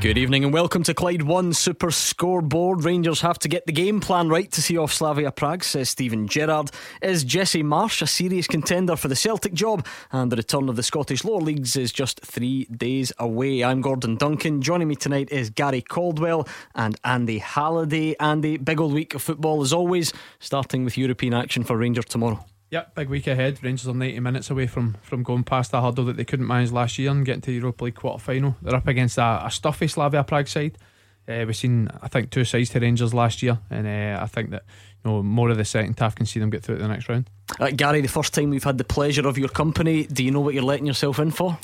Good evening and welcome to Clyde One Super Scoreboard. Rangers have to get the game plan right to see off Slavia Prague, says Steven Gerrard. Is Jesse Marsch a serious contender for the Celtic job? And the return of the Scottish lower leagues is just three days away. I'm Gordon Duncan. Joining me tonight is Gary Caldwell and Andy Halliday. Andy, big old week of football as always, starting with European action for Rangers tomorrow. Yep, big week ahead. Rangers are 90 minutes away from, from going past the hurdle that they couldn't manage last year and getting to the Europa League quarter final. They're up against a, a stuffy Slavia Prague side. Uh, we've seen, I think, two sides to Rangers last year, and uh, I think that you know more of the second half can see them get through to the next round. Uh, Gary, the first time we've had the pleasure of your company, do you know what you're letting yourself in for?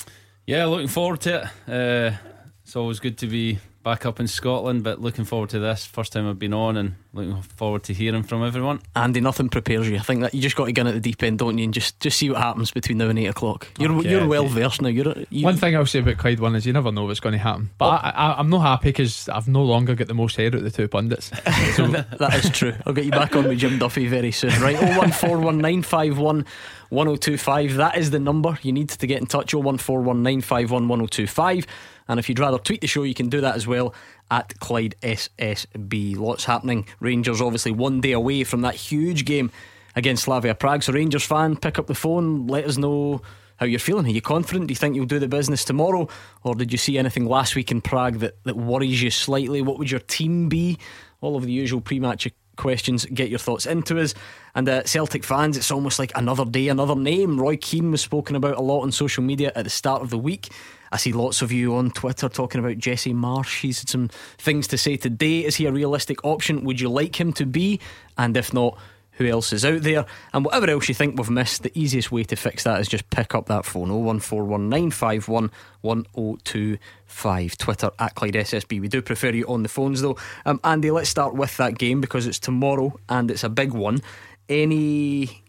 Yeah, looking forward to it. Uh, it's always good to be back up in Scotland, but looking forward to this. First time I've been on, and looking forward to hearing from everyone. Andy, nothing prepares you. I think that you just got to get in at the deep end, don't you, and just just see what happens between now and eight o'clock. You're okay, you're well versed now. You're you, one thing I'll say about Clyde One is you never know what's going to happen. But oh. I, am not happy because I've no longer got the most hair out of the two pundits. So. that is true. I'll get you back on with Jim Duffy very soon. Right, oh one four one nine five one. 1025 that is the number you need to get in touch 01419511025 and if you'd rather tweet the show you can do that as well at Clyde SSB. Lots happening. Rangers obviously one day away from that huge game against Slavia Prague. So, Rangers fan, pick up the phone, let us know how you're feeling. Are you confident? Do you think you'll do the business tomorrow? Or did you see anything last week in Prague that, that worries you slightly? What would your team be? All of the usual pre match questions. Get your thoughts into us. And uh, Celtic fans, it's almost like another day, another name. Roy Keane was spoken about a lot on social media at the start of the week. I see lots of you on Twitter talking about Jesse Marsch. He's had some things to say today. Is he a realistic option? Would you like him to be? And if not, who else is out there? And whatever else you think we've missed, the easiest way to fix that is just pick up that phone 01419511025. Twitter at Clyde SSB. We do prefer you on the phones though. Um, Andy, let's start with that game because it's tomorrow and it's a big one. Any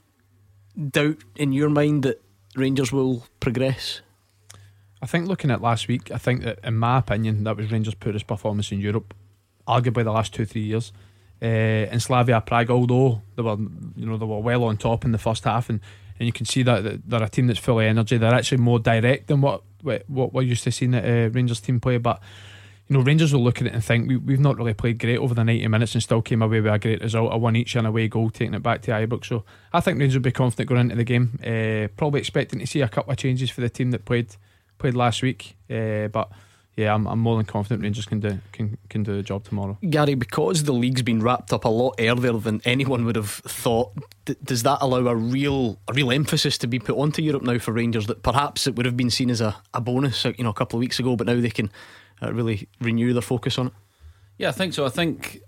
doubt in your mind that Rangers will progress? I think looking at last week, I think that in my opinion, that was Rangers' poorest performance in Europe, arguably the last two three years. Uh, in Slavia Prague, although they were you know they were well on top in the first half, and, and you can see that they're a team that's full of energy. They're actually more direct than what what we're used to seeing the uh, Rangers team play, but. You know, Rangers will look at it and think we, we've not really played great over the 90 minutes and still came away with a great result, a one each and away goal, taking it back to Ibrox. So I think Rangers will be confident going into the game. Uh, probably expecting to see a couple of changes for the team that played played last week. Uh, but yeah, I'm, I'm more than confident Rangers can do can can do the job tomorrow. Gary, because the league's been wrapped up a lot earlier than anyone would have thought, d- does that allow a real a real emphasis to be put onto Europe now for Rangers that perhaps it would have been seen as a, a bonus, you know, a couple of weeks ago, but now they can uh, really renew their focus on it? Yeah, I think so. I think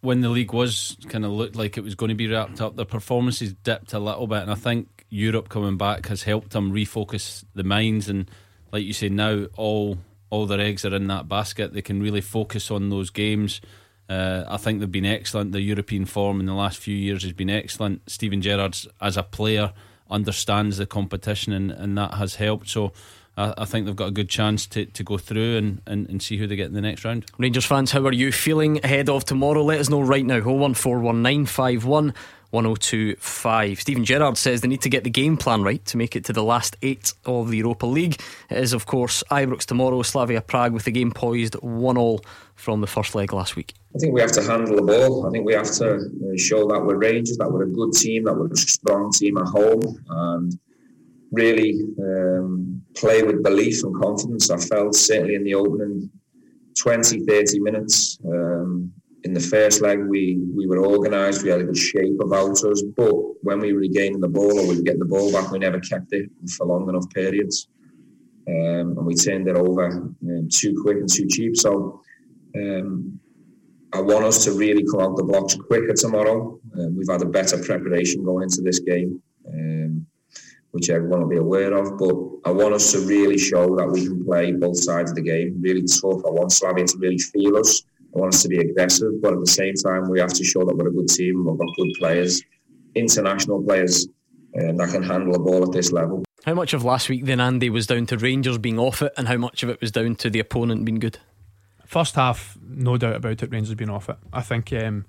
when the league was kind of looked like it was going to be wrapped up, their performances dipped a little bit, and I think Europe coming back has helped them refocus the minds and like you say, now all all their eggs are in that basket. They can really focus on those games. Uh, I think they've been excellent. The European form in the last few years has been excellent. Steven Gerrard, as a player understands the competition, and, and that has helped. So. I, think they've got a good chance to, to go through and, and, and see who they get in the next round. Rangers fans, how are you feeling ahead of tomorrow? Let us know right now. 0141951 1025. Steven Gerrard says they need to get the game plan right to make it to the last eight of the Europa League. It is, of course, Ibrox tomorrow, Slavia Prague with the game poised one all from the first leg last week. I think we have to handle the ball. I think we have to uh, show that we're Rangers, that we're a good team, that we're a strong team at home, and really um, play with belief and confidence. I felt certainly in the opening 20, 30 minutes. Um, in the first leg, we we were organised. We had a good shape about us. But when we were regaining the ball or we were getting the ball back, we never kept it for long enough periods, um, and we turned it over um, too quick and too cheap. So. Um, I want us to really come out the blocks quicker tomorrow. Um, we've had a better preparation going into this game, um, which everyone will be aware of. But I want us to really show that we can play both sides of the game, really tough. I want Slavia to really feel us I want us to be aggressive, but at the same time, we have to show that we're a good team. We've got good players, international players, um, that can handle the ball at this level. How much of last week then, Andy, was down to Rangers being off it, and how much of it was down to the opponent being good? First half, no doubt about it, Rangers being off it. I think, um,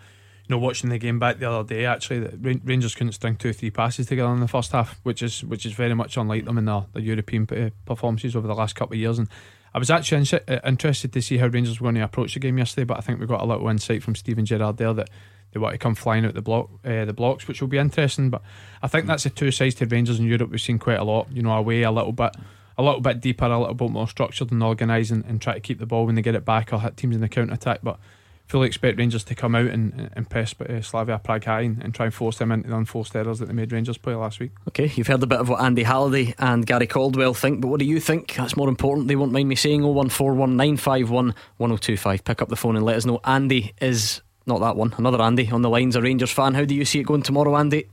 you know, watching the game back the other day, actually, that Rangers couldn't string two, or three passes together in the first half, which is which is very much unlike them in their, their European uh, performances over the last couple of years. And I was actually in- uh, interested to see how Rangers were going to approach the game yesterday, but I think we got a little insight from Steven Gerrard there that they want to come flying out the block, uh, the blocks, which will be interesting. But I think that's the two sides to Rangers in Europe we've seen quite a lot. You know, away a little bit, a little bit deeper, a little bit more structured and organised, and, and try to keep the ball when they get it back or hit teams in the counter attack. But fully expect Rangers to come out and, and press uh, Slavia Prague high and, and, try and force them into the unforced errors that they made Rangers play last week. Okay, you've heard a bit of what Andy Halliday and Gary Caldwell think, but what do you think? That's more important. They won't mind me saying 01419511025. Pick up the phone and let us know. Andy is not that one. Another Andy on the lines, a Rangers fan. How do you see it going tomorrow, Andy?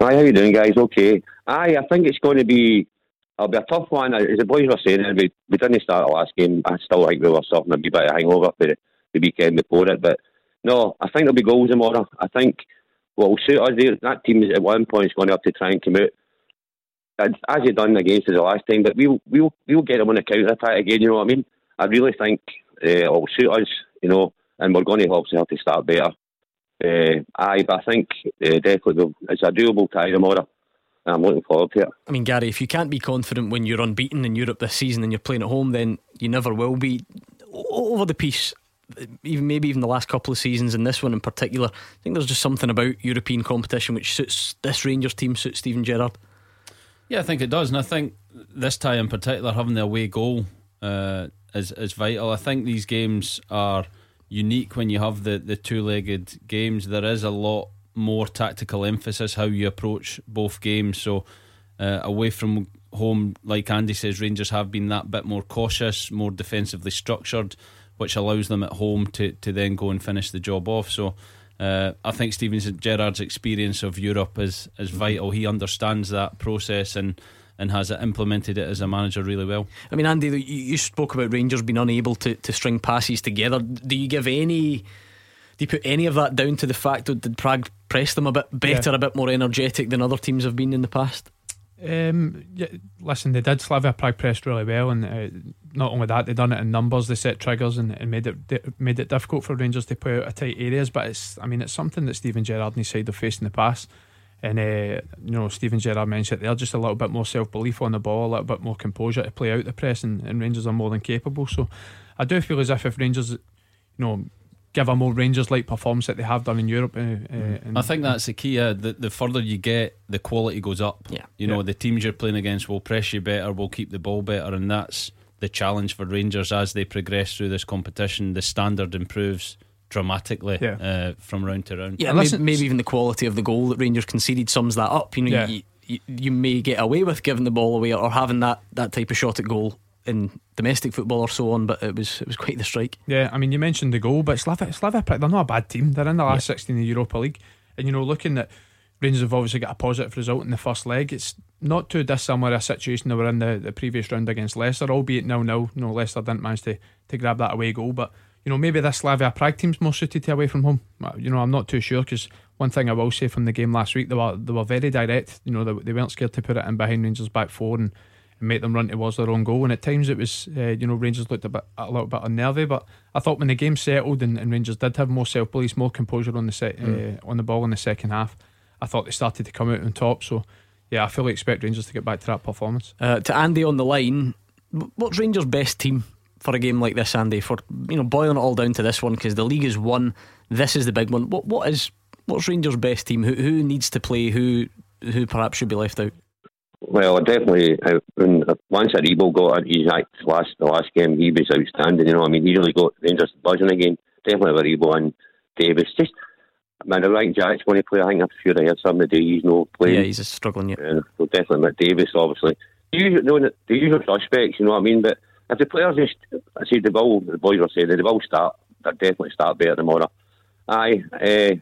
Hi, how you doing, guys? Okay. Aye, I think it's going to be. It'll be a tough one. As the boys were saying, we, we didn't start the last game. I still think we were suffering a wee bit of a hangover for the, weekend before it. But no, I think there'll be goals tomorrow. I think what will suit us there, that team at one point is going to have to try and come out as you done against us the last time. But we'll we'll we'll get them on the counter attack again. You know what I mean? I really think uh, it will suit us. You know, and we're going to obviously have to start better. Uh, aye, but I think uh, definitely it's a doable tie tomorrow. I'm looking forward to it. I mean, Gary, if you can't be confident when you're unbeaten in Europe this season and you're playing at home, then you never will be. Over the piece, even maybe even the last couple of seasons, and this one in particular, I think there's just something about European competition which suits this Rangers team, suits Steven Gerrard. Yeah, I think it does, and I think this tie in particular, having the away goal uh, is is vital. I think these games are unique when you have the, the two legged games. There is a lot more tactical emphasis how you approach both games. So uh, away from home, like Andy says, Rangers have been that bit more cautious, more defensively structured, which allows them at home to, to then go and finish the job off. So uh, I think Steven Gerrard's experience of Europe is is vital. He understands that process and and has implemented it as a manager really well. I mean, Andy, you spoke about Rangers being unable to, to string passes together. Do you give any? Do you put any of that down to the fact that did Prague press them a bit better, yeah. a bit more energetic than other teams have been in the past? Um, yeah, listen, they did. Slavia Prague pressed really well, and uh, not only that, they done it in numbers. They set triggers and, and made it made it difficult for Rangers to play out of tight areas. But it's, I mean, it's something that Steven Gerrard and his side have faced in the past. And uh, you know, Steven Gerrard mentioned they're just a little bit more self belief on the ball, a little bit more composure to play out the press, and, and, Rangers are more than capable. So I do feel as if if Rangers, you know, give a more Rangers like performance that they have done in Europe. Uh, uh, I think that's the key. Uh, the the further you get, the quality goes up. Yeah, you know, yeah. the teams you're playing against will press you better, will keep the ball better, and that's the challenge for Rangers as they progress through this competition. The standard improves dramatically yeah. uh, from round to round. Yeah, maybe, maybe, even the quality of the goal that Rangers conceded sums that up. You know, yeah. you, you, you, may get away with giving the ball away or having that, that type of shot at goal in domestic football or so on, but it was it was quite the strike. Yeah, I mean, you mentioned the goal, but Slavia, Slavia they're not a bad team. They're in the last yeah. 16 in the Europa League. And, you know, looking at Rangers have obviously got a positive result in the first leg. It's not too dissimilar a situation they were in the, the previous round against Leicester, albeit nil nil. You know, Leicester didn't manage to, to grab that away goal, but you know, maybe this Slavia Prague team's more suited to away from home. Uh, you know, I'm not too sure because one thing I will say from the game last week, they were they were very direct. You know, they, they weren't scared to put it in behind Rangers back four and, and make them run towards their own goal. And at times it was, uh, you know, Rangers looked a bit a little bit unnervy. But I thought when the game settled and, and Rangers did have more self belief, more composure on the set mm. uh, on the ball in the second half, I thought they started to come out on top. So yeah, I fully expect Rangers to get back to that performance. Uh, to Andy on the line, what's Rangers' best team for a game like this, Andy? For you know, boiling it all down to this one because the league is one. This is the big one. What what is what's Rangers' best team? Who who needs to play? Who who perhaps should be left out? Well, definitely. Uh, when once Aribo got out his last the last game, he was outstanding. You know, I mean, he really got Rangers buzzing again. Definitely Aribo and Davis. Just man, I think Jack's going to play. I think I'm sure I heard something today. He's no playing. Yeah, he's just struggling. Yeah, so definitely Davis, obviously. The usual, no, the usual suspects. You know what I mean? But if the players just, I see the ball, the boys are saying they will start, they'll definitely start better tomorrow. Aye, uh,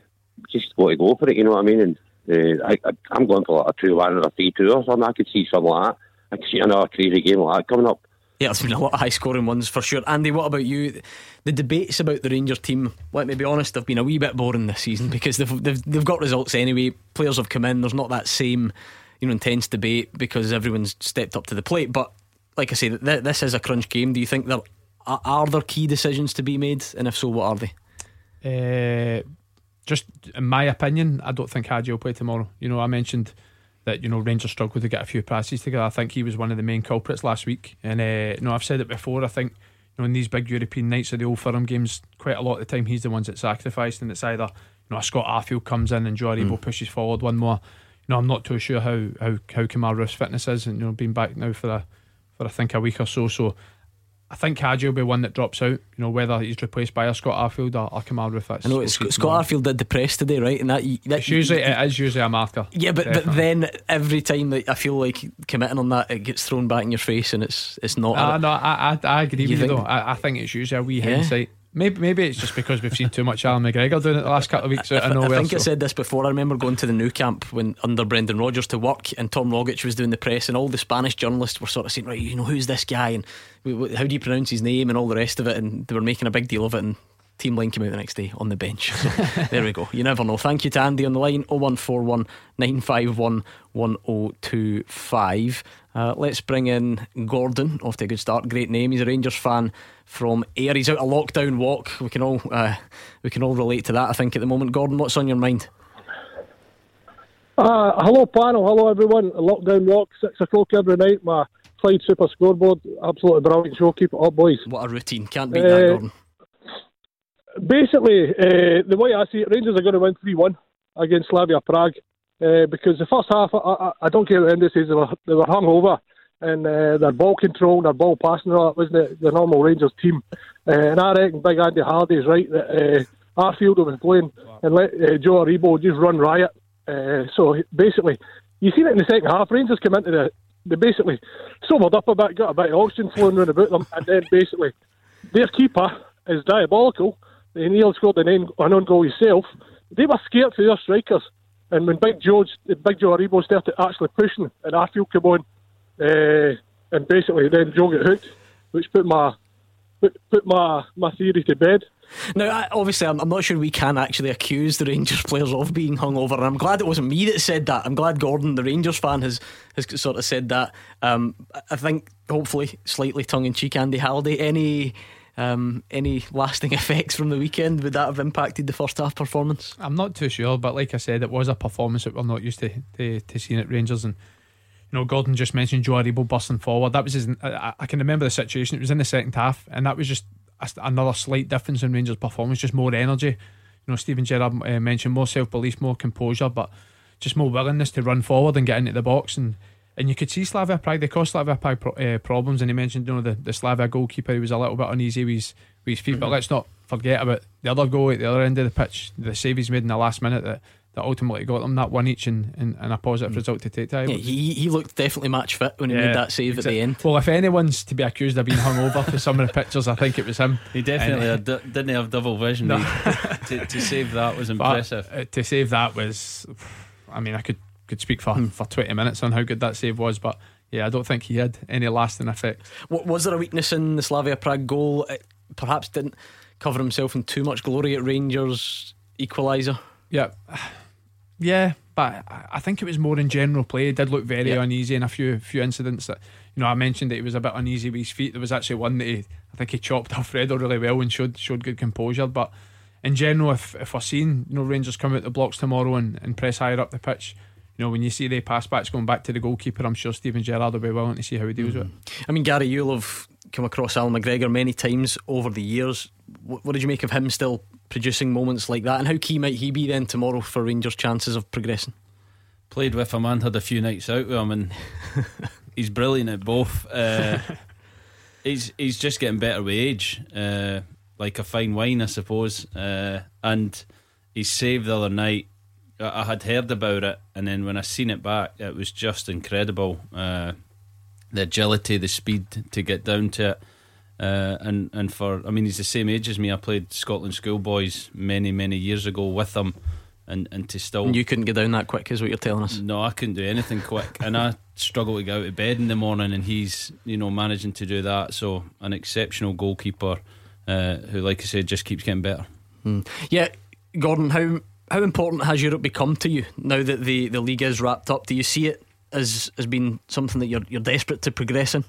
just got to go for it, you know what I mean? And uh, I, I, am going for like a 2 1 or a 3 2 or something. I could see something like that. I could see another crazy game like that coming up. Yeah, there's been a lot of high scoring ones for sure. Andy, what about you? The debates about the Rangers team, let me be honest, have been a wee bit boring this season because they've, they've, they've got results anyway. Players have come in, there's not that same you know intense debate because everyone's stepped up to the plate. But like I say, th- this is a crunch game. Do you think there are, are there key decisions to be made, and if so, what are they? Uh, just in my opinion, I don't think Hagi will play tomorrow. You know, I mentioned that you know Rangers struggled to get a few passes together. I think he was one of the main culprits last week, and uh, you know I've said it before. I think you know in these big European nights of the old firm games, quite a lot of the time he's the ones that sacrificed, and it's either you know a Scott Arfield comes in and Joe Aribo mm. pushes forward one more. You know I'm not too sure how how how Kemar Roofe's fitness is, and you know being back now for a for I think a week or so. So I think Hagi will be one that drops out. You know whether he's replaced by a Scott Arfield or, or Kemar Roofe. I know it's Scott Arfield did the press today, right? And that, that it's usually it is usually a marker. Yeah, but, but then every time that I feel like committing on that, it gets thrown back in your face, and it's it's not. Uh, no, I, I, I agree you with you though. I, I think it's usually a wee yeah. hindsight. Maybe maybe it's just because we've seen too much Allan McGregor doing it the last couple of weeks out of nowhere. I think so. I said this before. I remember going to the Nou Camp when under Brendan Rodgers to work, and Tom Rogic was doing the press, and all the Spanish journalists were sort of saying, "Right, you know, who's this guy, and how do you pronounce his name, and all the rest of it," and they were making a big deal of it. And Team Line came out the next day on the bench. So there we go. You never know. Thank you to Andy on the line 0141 951 1025. Uh, let's bring in Gordon off to a good start. Great name. He's a Rangers fan from Ayr. He's out a lockdown walk. We can all uh, we can all relate to that. I think at the moment. Gordon, what's on your mind? Uh, hello panel. Hello everyone. A lockdown walk six o'clock every night. My Clyde Super Scoreboard. Absolutely brilliant show. Keep it up, boys. What a routine. Can't beat that, uh, Gordon basically, uh, the way I see it, Rangers are going to win 3 1 against Slavia Prague uh, because the first half, I, I, I don't care what the says, they were, they were hung over and uh, their ball control, their ball passing, all that wasn't the, the normal Rangers team. Uh, and I reckon Big Andy Hardy is right that uh, Arfield will be playing and let uh, Joe Aribo just run riot. Uh, so basically, you seen it in the second half. Rangers come into the, they basically sobered up a bit, got a bit of oxygen flowing around about them, and then basically their keeper is diabolical and Neil scored an, an own goal himself. They were scared for their strikers. And when Big George, Big Joe Aribo started actually pushing, and I feel come on, uh, and basically then Joe got hooked, which put my put, put my my theory to bed. Now, I, obviously, I'm, I'm, not sure we can actually accuse the Rangers players of being hungover, and I'm glad it wasn't me that said that. I'm glad Gordon, the Rangers fan, has has sort of said that. Um, I think, hopefully, slightly tongue in cheek, Andy Halliday. Any um, any lasting effects from the weekend? Would that have impacted the first half performance? I'm not too sure, but like I said, it was a performance that we're not used to to, to seeing at Rangers. And you know, Gordon just mentioned Joe Aribo busting forward. That was his. I, I, can remember the situation. It was in the second half, and that was just a, another slight difference in Rangers' performance. Just more energy. You know, Steven Gerrard uh, mentioned more self belief, more composure, but just more willingness to run forward and get into the box and and you could see Slavia Prague, they caused Slavia Prague pro, uh, problems. And he mentioned, you know, the, the Slavia goalkeeper, he was a little bit uneasy with his, with his feet. Mm-hmm. But let's not forget about the other goal at the other end of the pitch, the save he's made in the last minute that, that ultimately got them that one each and, and, and a positive mm result to take time. Yeah, he, he looked definitely match fit when he yeah, made that save exactly. at the end. Well, if anyone's to be accused of being hungover for some of the pictures, I think it was him. He definitely and, uh, didn't have double vision. No. to, to save that was impressive. But, uh, to save that was, I mean, I could could speak for, him for 20 minutes on how good that save was, but yeah, I don't think he had any lasting effect. Was there a weakness in the Slavia Prague goal? It perhaps didn't cover himself in too much glory at Rangers equaliser. Yeah, yeah, but I think it was more in general play. It did look very yeah. uneasy in a few few incidents that you know I mentioned that he was a bit uneasy with his feet. There was actually one that he, I think he chopped off Alfredo really well and showed showed good composure. But in general, if if we're seeing you know Rangers come out the blocks tomorrow and, and press higher up the pitch, you know, when you see the pass backs going back to the goalkeeper, I'm sure Steven Gerrard will be willing to see how he deals mm. with it. Mm-hmm. I mean, Gary, you'll have come across Allan McGregor many times over the years. What, what, did you make of him still producing moments like that? And how key might he be then tomorrow for Rangers' chances of progressing? Played with him and had a few nights out with him, and he's brilliant at both. Uh, he's he's just getting better with age, uh, like a fine wine, I suppose. Uh, and he saved the other night I had heard about it, and then when I seen it back, it was just incredible. Uh, the agility, the speed to get down to it, uh, and and for I mean, he's the same age as me. I played Scotland schoolboys many many years ago with him, and and to still and you couldn't get down that quick, is what you're telling us. No, I couldn't do anything quick, and I struggle to get out of bed in the morning, and he's you know managing to do that. So an exceptional goalkeeper, uh, who, like I said, just keeps getting better. Hmm. Yeah, Gordon, how how important has Europe become to you now that the, the league is wrapped up? Do you see it as, has been something that you're you're desperate to progress in?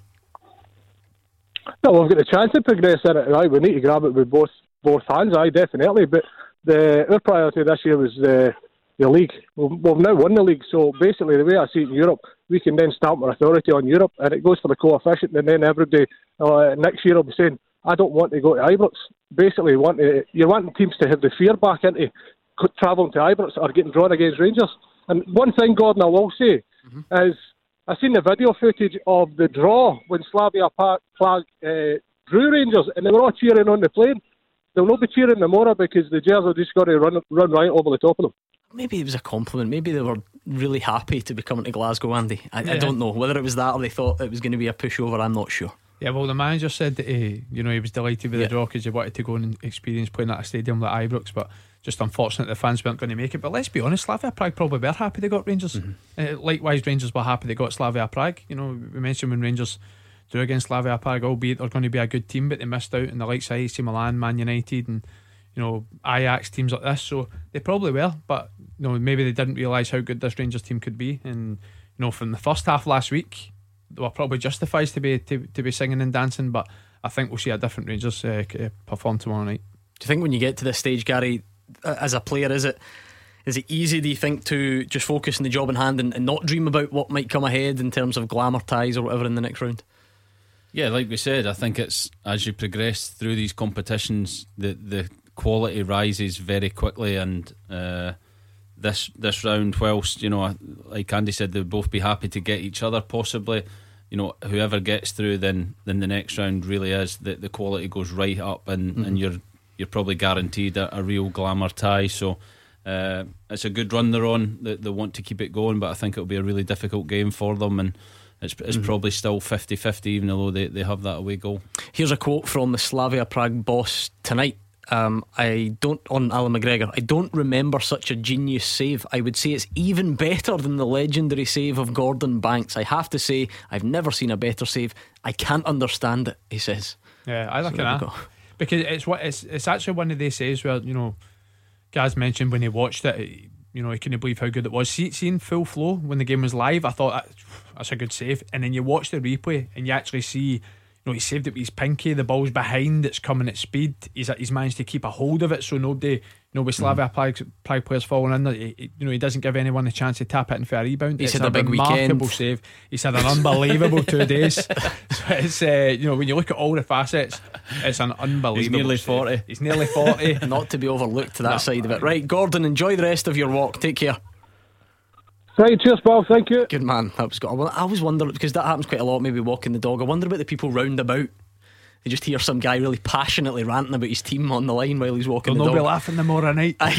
No, we've got a chance to progress in it. Right, we need to grab it with both both hands. Aye, definitely. But the our priority this year was the the league. We've, we've now won the league, so basically the way I see it in Europe, we can then stamp our authority on Europe, and it goes for the coefficient, and then everybody uh, next year will be saying, "I don't want to go to Ibrox." Basically, want to, you're wanting teams to have the fear back into travelling to Ibrox or getting drawn against Rangers. And one thing, Gordon, I will say mm-hmm. is I've seen the video footage of the draw when Slavia Prague uh, drew Rangers, and they were all cheering on the plane. They'll not be cheering them more because the Gers are just got to run run right over the top of them. Maybe it was a compliment. Maybe they were really happy to be coming to Glasgow, Andy. I, yeah. I don't know whether it was that or they thought it was going to be a pushover. I'm not sure. Yeah, well, the manager said that he, you know, he was delighted with yeah. the draw because he wanted to go and experience playing at a stadium like Ibrox, but just unfortunate the fans weren't going to make it. But let's be honest, Slavia Prague probably were happy they got Rangers. Mm-hmm. Uh, likewise, Rangers were happy they got Slavia Prague. You know, we mentioned when Rangers drew against Slavia Prague, albeit they're going to be a good team, but they missed out in the likes of AC Milan, Man United, and you know Ajax teams like this. So they probably were, but you know maybe they didn't realise how good this Rangers team could be. And you know from the first half last week, they were probably justified to be to, to be singing and dancing. But I think we'll see a different Rangers uh, perform tomorrow night. Do you think when you get to this stage, Gary, as a player, is it is it easy, do you think, to just focus on the job in hand and, and not dream about what might come ahead in terms of glamour ties or whatever in the next round? Yeah, like we said, I think it's as you progress through these competitions, the the quality rises very quickly, and uh, this this round, whilst you know, like Andy said, they'd both be happy to get each other. Possibly, you know, whoever gets through, then then the next round really is that the quality goes right up, and mm-hmm. and you're you're probably guaranteed a, a real glamour tie. So uh, it's a good run they're on. They, they, want to keep it going, but I think it'll be a really difficult game for them. And it's, it's mm-hmm. probably still 50 50, even though they, they have that away goal. Here's a quote from the Slavia Prague boss tonight. Um, I don't on Allan McGregor. I don't remember such a genius save. I would say it's even better than the legendary save of Gordon Banks. I have to say, I've never seen a better save. I can't understand it. He says. Yeah, I like so that because it's what it's it's actually one of these says where you know, Gaz mentioned when he watched it, you know, he couldn't believe how good it was. See, seeing full flow when the game was live, I thought that's a good save, and then you watch the replay and you actually see You know, he saved it with his pinky. The ball's behind. It's coming at speed. He's he's managed to keep a hold of it, so nobody, you know, with Slavia mm. Prague, Prague players falling in there, he, you know, he doesn't give anyone a chance to tap it in for a rebound. He's it's had a, big remarkable weekend. save. He's had an unbelievable two days. So it's uh, you know when you look at all the facets, it's an unbelievable. He's nearly save. forty. He's nearly forty. Not to be overlooked to that no. side of it. Right, Gordon, enjoy the rest of your walk. Take care. Right, cheers, Bob. Thank you. Good man. That was good. I always wonder because that happens quite a lot. Maybe walking the dog. I wonder about the people round about you just hear some guy really passionately ranting about his team on the line while he's walking They'll the dog. be laughing tomorrow night.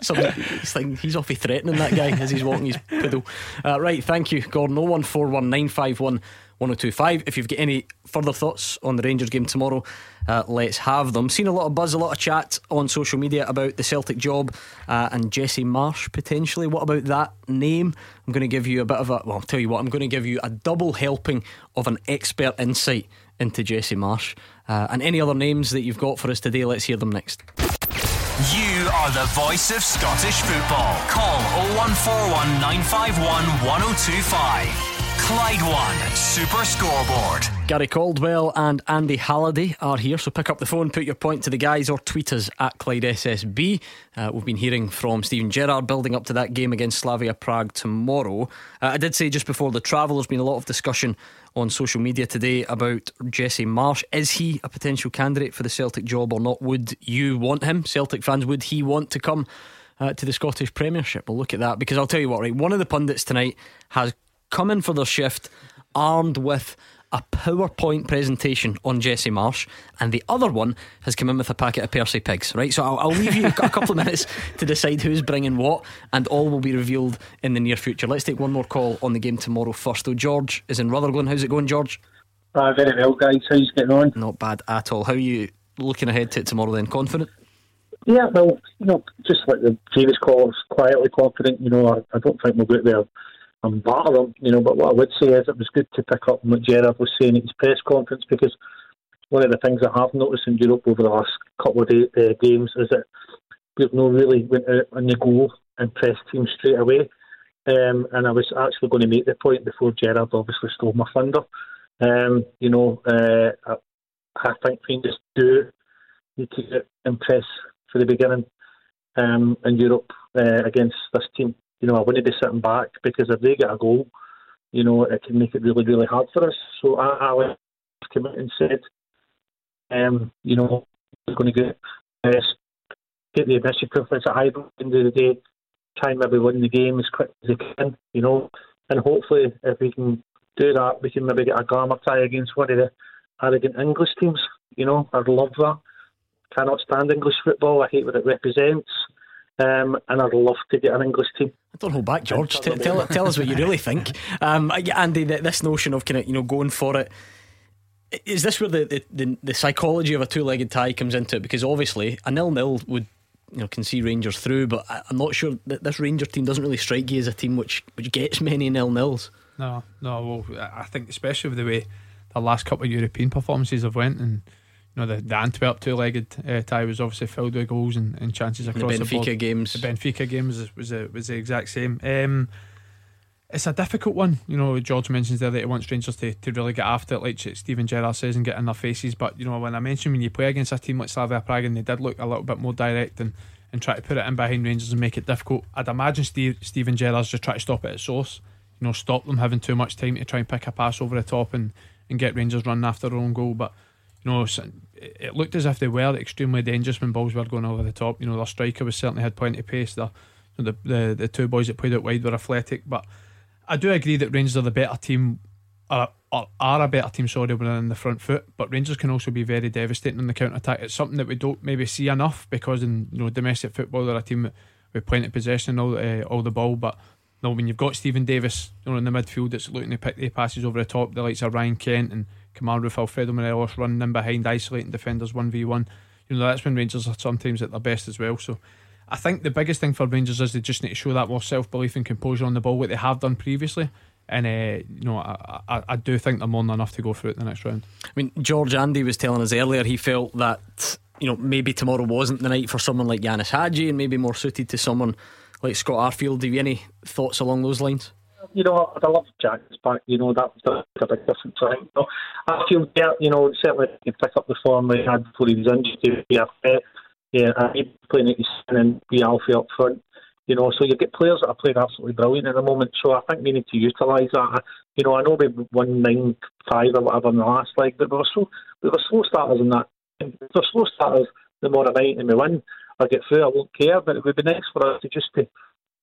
he's, like, he's awfully threatening that guy as he's walking his poodle. Uh, right, thank you, Gordon. 0141951 1025. If you've got any further thoughts on the Rangers game tomorrow, uh, let's have them. Seen a lot of buzz, a lot of chat on social media about the Celtic job uh, and Jesse Marsch potentially. What about that name? I'm going to give you a bit of a, well, I'll tell you what, I'm going to give you a double helping of an expert insight into Jesse Marsch. Uh, and any other names that you've got for us today, let's hear them next. You are the voice of Scottish football. Call 0141 951 1025. Clyde One Super Scoreboard. Gary Caldwell and Andy Halliday are here, so pick up the phone, put your point to the guys, or tweet us at Clyde SSB. Uh, we've been hearing from Steven Gerrard building up to that game against Slavia Prague tomorrow. Uh, I did say just before the travel, there's been a lot of discussion on social media today about Jesse Marsch. Is he a potential candidate for the Celtic job or not? Would you want him? Celtic fans, would he want to come? Uh, to the Scottish Premiership. We'll look at that because I'll tell you what, right? One of the pundits tonight has come in for their shift armed with a PowerPoint presentation on Jesse Marsch, and the other one has come in with a packet of Percy pigs. Right, so I'll, I'll leave you a couple of minutes to decide who's bringing what, and all will be revealed in the near future. Let's take one more call on the game tomorrow first. Though George is in Rutherglen. How's it going, George? Uh, very well, guys. How's getting on? Not bad at all. How are you looking ahead to it tomorrow? Then confident? Yeah, well, you know, just like the previous calls, quietly confident. You know, I, I don't think we'll get there and batter them, you know. But what I would say is it was good to pick up what Gerrard was saying at his press conference because one of the things I have noticed in Europe over the last couple of day, uh, games is that not really went out on the goal and pressed teams straight away. Um, and I was actually going to make the point before Gerrard obviously stole my thunder. Um, you know, uh, I, I, think Rangers do need to impress for the beginning um, in Europe uh, against this team. You know, I wouldn't be sitting back because if they get a goal, you know, it can make it really, really hard for us. So I, I came out and said, um, you know, we're going to get, uh, get the initiative. It's a hybrid end of the day. Try and maybe win the game as quick as they can, you know. And hopefully, if we can do that, we can maybe get a glamour tie against one of the arrogant English teams. You know, I'd love that. Cannot stand English football. I hate what it represents. Um, and I'd love to get an English team. I don't hold back, George. T- tell, tell us what you really think. Um, Andy, this notion of kind of you know going for it. Is this where the, the, the, the psychology of a two legged tie comes into it? Because obviously a nil nil would you know can see Rangers through, but I, am not sure that this Ranger team doesn't really strike you as a team which which gets many nil nils. No, no. Well, I think especially with the way the last couple of European performances have went and you know, the, the Antwerp two legged uh, tie was obviously filled with goals and, and chances across the, Benfica the board. games. The Benfica games was was, a, was the exact same. Um, it's a difficult one, you know. George mentions there that he wants Rangers to, to really get after it, like Steven Gerrard says, and get in their faces. But you know, when I mentioned when you play against a team like Slavia Prague and they did look a little bit more direct and, and try to put it in behind Rangers and make it difficult, I'd imagine Steve, Steven Gerrard's just try to stop it at source. You know, stop them having too much time to try and pick a pass over the top and, and get Rangers running after their own goal. But you know, it looked as if they were extremely dangerous when balls were going over the top. You know, their striker was certainly had plenty of pace. The, the the the two boys that played out wide were athletic, but I do agree that Rangers are the better team. Are, are, are a better team, sorry, when they're in the front foot, but Rangers can also be very devastating in the counter attack. It's something that we don't maybe see enough because in you know domestic football they're a team with plenty of possession all uh, all the ball, but no, when you've got Stephen Davis you know, in the midfield that's looking to pick the passes over the top, the likes of Ryan Kent and Kemar Roofe, Alfredo Morelos running in behind, isolating defenders 1v1. You know, that's when Rangers are sometimes at their best as well. So I think the biggest thing for Rangers is they just need to show that more self belief and composure on the ball, what they have done previously. And uh, you know, I, I, I do think they're more than enough to go through it the next round. I mean, George Andy was telling us earlier he felt that you know maybe tomorrow wasn't the night for someone like Ianis Hagi, and maybe more suited to someone like Scott Arfield. Have you have any thoughts along those lines? you know, I love Jack's back. You know, that, was a big difference. Right? You know, I feel, yeah, you know, certainly can pick up the form he had before he was injured. Yeah, yeah, and he playing at his and be Alfie up front. You know, so you get players that are playing absolutely brilliant at the moment. So I think we need to utilise that. You know, I know we won nine five or whatever in the last leg, but we were so we were slow starters in that. If we're slow starters tomorrow night and we win or get through, I won't care. But it would be nice for us to just to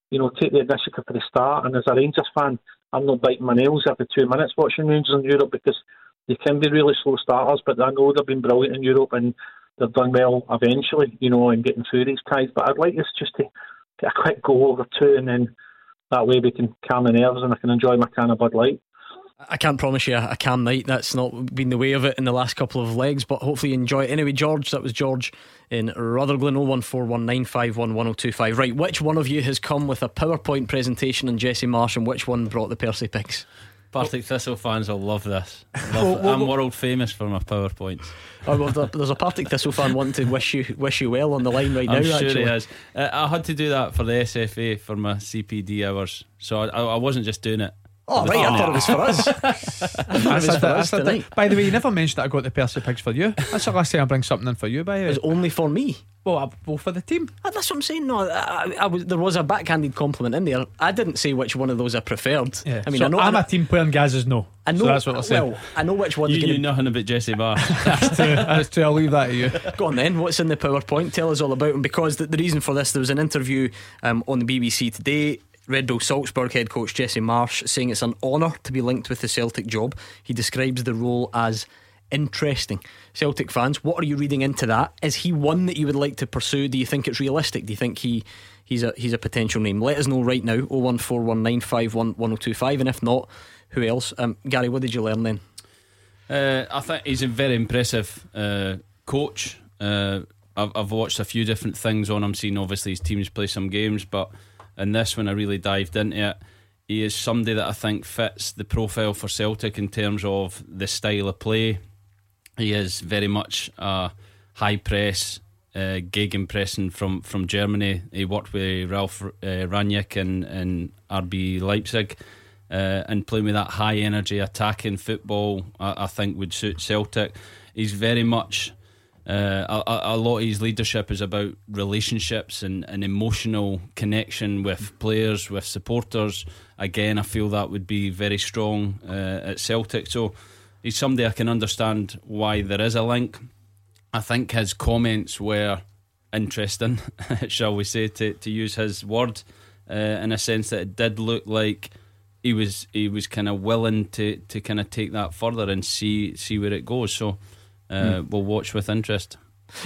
you know, take the initiative for the start. And as a Rangers fan, I'm not biting my nails every two minutes watching Rangers in Europe because they can be really slow starters, but I know they've been brilliant in Europe and they've done well eventually, you know, in getting through these ties. But I'd like us just to get a quick goal over two and then that way we can calm the nerves and I can enjoy my can of Bud Light. I can't promise you a calm night. That's not been the way of it in the last couple of legs, but hopefully you enjoy it. Anyway, George, that was George in Rutherglen 01419511025. Right, which one of you has come with a PowerPoint presentation on Jesse Marsch and which one brought the Percy Pigs? Partick Thistle fans will love this. Love well, I'm world famous for my PowerPoints. Oh, well, there's a Partick Thistle fan wanting to wish you wish you well on the line right I'm now. Sure actually. he is. Uh, I had to do that for the SFA for my CPD hours, so I, I wasn't just doing it. Oh, right, I thought it was for us. I was for us By the way, you never mentioned that I got the Percy Pigs for you. That's the last time I bring something in for you, by the way. It's only for me. Well, I, well, for the team. Ah, that's what I'm saying. No, I, I was, there was a backhanded compliment in there. I didn't say which one of those I preferred. Yeah. I mean, so I know, I'm a team player and Gaz is no. I know. So that's what I said. Well, I know which one. You knew nothing about Jesse Barr. that's true. That's true. I'll leave that to you. Go on then. What's in the PowerPoint? Tell us all about him. Because the, the reason for this, there was an interview um, on the BBC today Red Bull Salzburg head coach Jesse Marsch saying it's an honour to be linked with the Celtic job. He describes the role as interesting. Celtic fans, what are you reading into that? Is he one that you would like to pursue? Do you think it's realistic? Do you think he he's a he's a potential name? Let us know right now. 01419511025 and if not, who else? Um, Gary, what did you learn then? Uh, I think he's a very impressive uh, coach. Uh, I've, I've watched a few different things on him, seen obviously his teams play some games, but and this when I really dived into it, he is somebody that I think fits the profile for Celtic in terms of the style of play. He is very much a high press, uh, gegenpressing from, from Germany. He worked with Ralf uh, Rangnick and, and RB Leipzig. Uh, and playing with that high energy attacking football, I, I think would suit Celtic. He's very much uh, a, a, lot of his leadership is about relationships and, and emotional connection with players, with supporters. Again, I feel that would be very strong uh, at Celtic. So he's somebody I can understand why there is a link. I think his comments were interesting, shall we say, to, to use his word, uh, in a sense that it did look like he was he was kind of willing to, to kind of take that further and see see where it goes. So uh, mm. we'll watch with interest.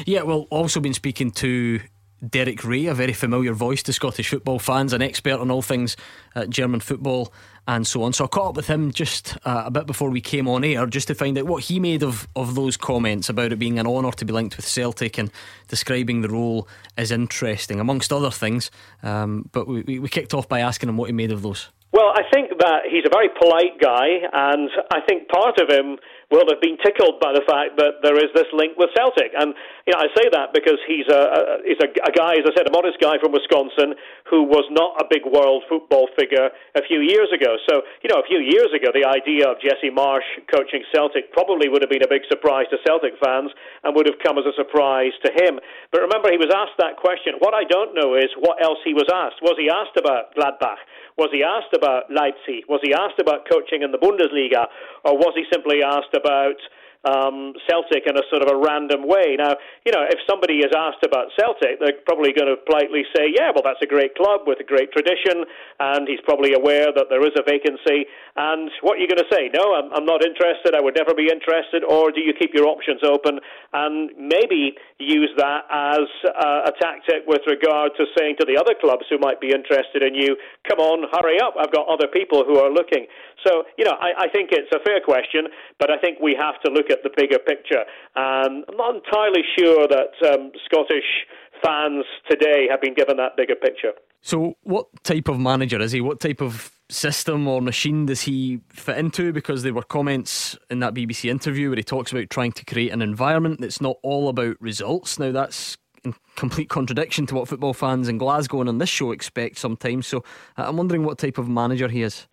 Yeah, well, also been speaking to Derek Rae, a very familiar voice to Scottish football fans, an expert on all things uh, German football and so on. So I caught up with him just uh, a bit before we came on air, just to find out what he made of, of those comments about it being an honour to be linked with Celtic and describing the role as interesting, amongst other things. Um, but we, we kicked off by asking him what he made of those. Well, I think that he's a very polite guy, and I think part of him will have been tickled by the fact that there is this link with Celtic. And you know, I say that because he's a, a he's a, a guy, as I said, a modest guy from Wisconsin who was not a big world football figure a few years ago. So you know, a few years ago, the idea of Jesse Marsch coaching Celtic probably would have been a big surprise to Celtic fans and would have come as a surprise to him. But remember, he was asked that question. What I don't know is what else he was asked. Was he asked about Gladbach? Was he asked about Leipzig? Was he asked about coaching in the Bundesliga? Or was he simply asked about um, Celtic in a sort of a random way. Now, you know, if somebody is asked about Celtic, they're probably going to politely say, yeah, well, that's a great club with a great tradition, and he's probably aware that there is a vacancy. And what are you going to say? No, I'm, I'm not interested. I would never be interested. Or do you keep your options open and maybe use that as uh, a tactic with regard to saying to the other clubs who might be interested in you, come on, hurry up. I've got other people who are looking. So, you know, I, I think it's a fair question, but I think we have to look at the bigger picture. And I'm not entirely sure that um, Scottish fans today have been given that bigger picture. So, what type of manager is he? What type of system or machine does he fit into? Because there were comments in that BBC interview where he talks about trying to create an environment that's not all about results. Now, that's in complete contradiction to what football fans in Glasgow and on this show expect sometimes. So, uh, I'm wondering what type of manager he is.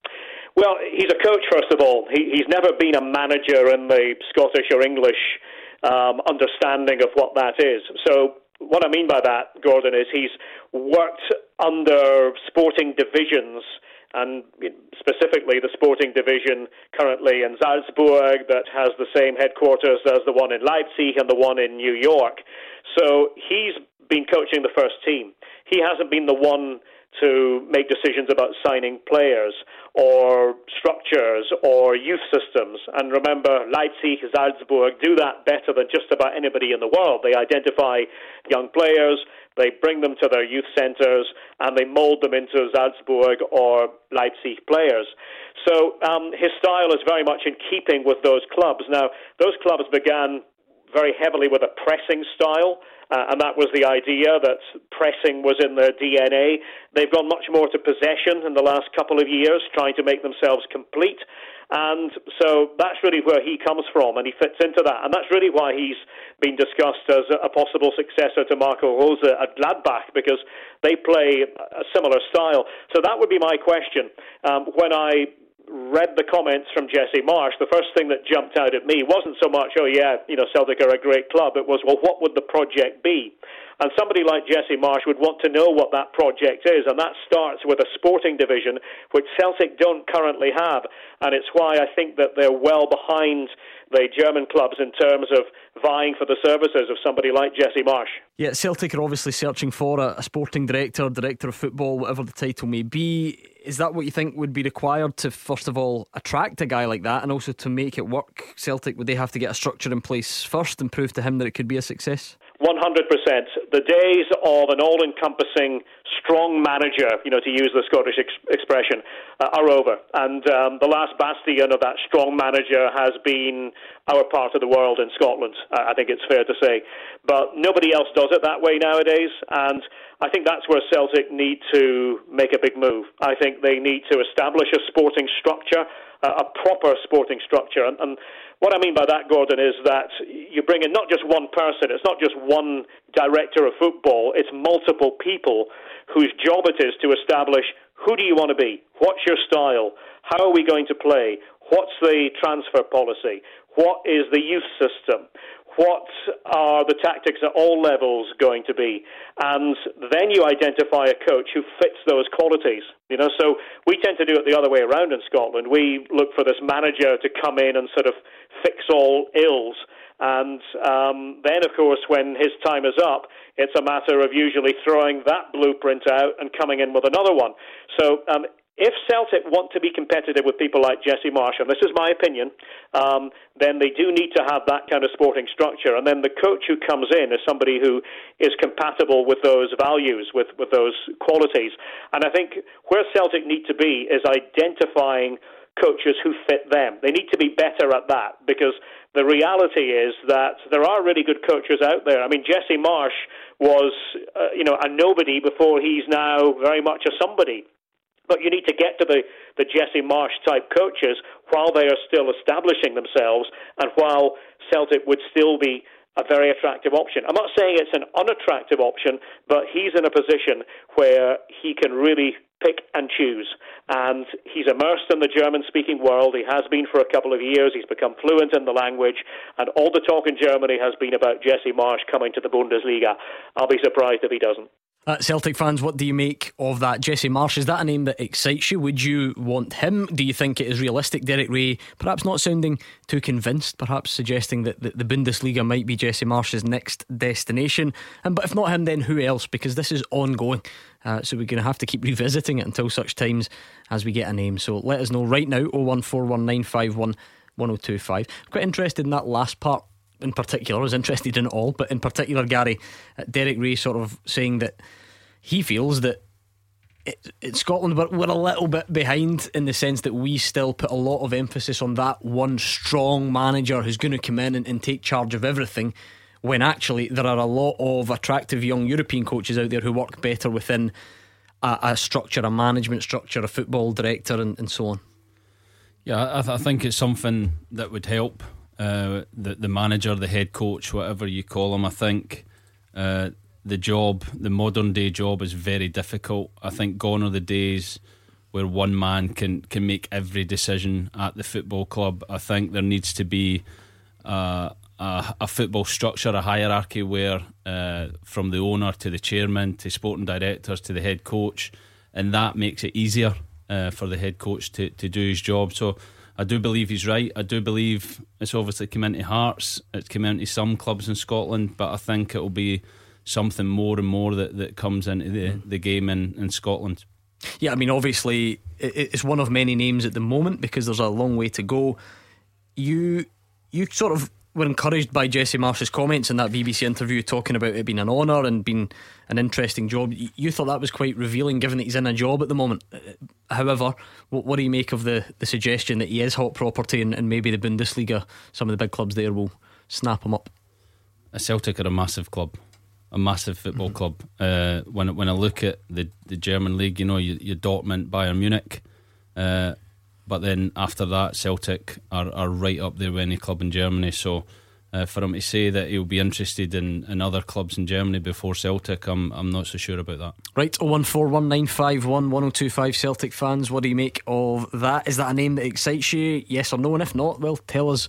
Well, he's a coach, first of all. He, he's never been a manager in the Scottish or English um, understanding of what that is. So, what I mean by that, Gordon, is he's worked under sporting divisions and specifically the sporting division currently in Salzburg that has the same headquarters as the one in Leipzig and the one in New York. So he's been coaching the first team. He hasn't been the one to make decisions about signing players or structures or youth systems. And remember, Leipzig, Salzburg do that better than just about anybody in the world. They identify young players, they bring them to their youth centres, and they mould them into Salzburg or Leipzig players. So um, his style is very much in keeping with those clubs. Now, those clubs began very heavily with a pressing style. Uh, and that was the idea that pressing was in their DNA. They've gone much more to possession in the last couple of years, trying to make themselves complete. And so that's really where he comes from, and he fits into that. And that's really why he's been discussed as a possible successor to Marco Rose at Gladbach, because they play a similar style. So that would be my question. Um, when I read the comments from Jesse Marsch, the first thing that jumped out at me wasn't so much, oh yeah, you know, Celtic are a great club. It was, well, what would the project be? And somebody like Jesse Marsch would want to know what that project is, and that starts with a sporting division, which Celtic don't currently have. And it's why I think that they're well behind the German clubs in terms of vying for the services of somebody like Jesse Marsch. Yeah, Celtic are obviously searching for a, a sporting director, director of football, whatever the title may be. Is that what you think would be required to, first of all, attract a guy like that and also to make it work? Celtic, would they have to get a structure in place first and prove to him that it could be a success? 100%. The days of an all encompassing, strong manager, you know, to use the Scottish ex- expression, uh, are over. And um, the last bastion of that strong manager has been our part of the world in Scotland, I think it's fair to say. But nobody else does it that way nowadays. And I think that's where Celtic need to make a big move. I think they need to establish a sporting structure a proper sporting structure. And, and what I mean by that, Gordon, is that you bring in not just one person, it's not just one director of football, it's multiple people whose job it is to establish who do you want to be? What's your style? How are we going to play? What's the transfer policy? What is the youth system? What are the tactics at all levels going to be? And then you identify a coach who fits those qualities. You know, so we tend to do it the other way around in Scotland. We look for this manager to come in and sort of fix all ills. And um, then, of course, when his time is up, it's a matter of usually throwing that blueprint out and coming in with another one. So um, if Celtic want to be competitive with people like Jesse Marsch, and this is my opinion, um, then they do need to have that kind of sporting structure. And then the coach who comes in is somebody who is compatible with those values, with, with those qualities. And I think where Celtic need to be is identifying coaches who fit them. They need to be better at that because the reality is that there are really good coaches out there. I mean, Jesse Marsch was, uh, you know, a nobody before he's now very much a somebody. But you need to get to the, the Jesse Marsch type coaches while they are still establishing themselves and while Celtic would still be a very attractive option. I'm not saying it's an unattractive option, but he's in a position where he can really pick and choose. And he's immersed in the German speaking world. He has been for a couple of years. He's become fluent in the language. And all the talk in Germany has been about Jesse Marsch coming to the Bundesliga. I'll be surprised if he doesn't. Uh, Celtic fans, what do you make of that? Jesse Marsch, is that a name that excites you? Would you want him? Do you think it is realistic? Derek Rae, perhaps not sounding too convinced, perhaps suggesting that the, the Bundesliga might be Jesse Marsch's next destination. And But if not him, then who else? Because this is ongoing. Uh, so we're going to have to keep revisiting it until such times as we get a name. So let us know right now 0141951 1025. Quite interested in that last part in particular. Was interested in it all, but in particular, Gary, uh, Derek Rae sort of saying that he feels that in Scotland we're, we're a little bit behind in the sense that we still put a lot of emphasis on that one strong manager who's going to come in and, and take charge of everything. When actually there are a lot of attractive young European coaches out there who work better within a, a structure, a management structure, a football director, and, and so on. Yeah, I, th- I think it's something that would help uh, the the manager, the head coach, whatever you call him. I think uh, the job, the modern day job, is very difficult. I think gone are the days where one man can can make every decision at the football club. I think there needs to be a, a, a football structure, a hierarchy where uh, from the owner to the chairman to sporting directors to the head coach, and that makes it easier uh, for the head coach to, to do his job. So I do believe he's right. I do believe it's obviously come into Hearts, it's come into some clubs in Scotland, but I think it'll be something more and more that, that comes into the, mm. the game in, in Scotland. Yeah, I mean, obviously, it's one of many names at the moment because there's a long way to go. You you sort of were encouraged by Jesse Marsch's comments in that BBC interview talking about it being an honour and being an interesting job. You thought that was quite revealing given that he's in a job at the moment. Uh, however, what, what do you make of the, the suggestion that he is hot property and, and maybe the Bundesliga, some of the big clubs there will snap him up? A Celtic are a massive club. A massive football mm-hmm. club. Uh, when when I look at the, the German league, you know, your, you Dortmund, Bayern Munich, uh, but then after that, Celtic are, are right up there with any club in Germany. So uh, for him to say that he'll be interested in, in other clubs in Germany before Celtic, I'm I'm not so sure about that. Right, 01419511025 Celtic fans, what do you make of that? Is that a name that excites you? Yes or no? And if not, well, tell us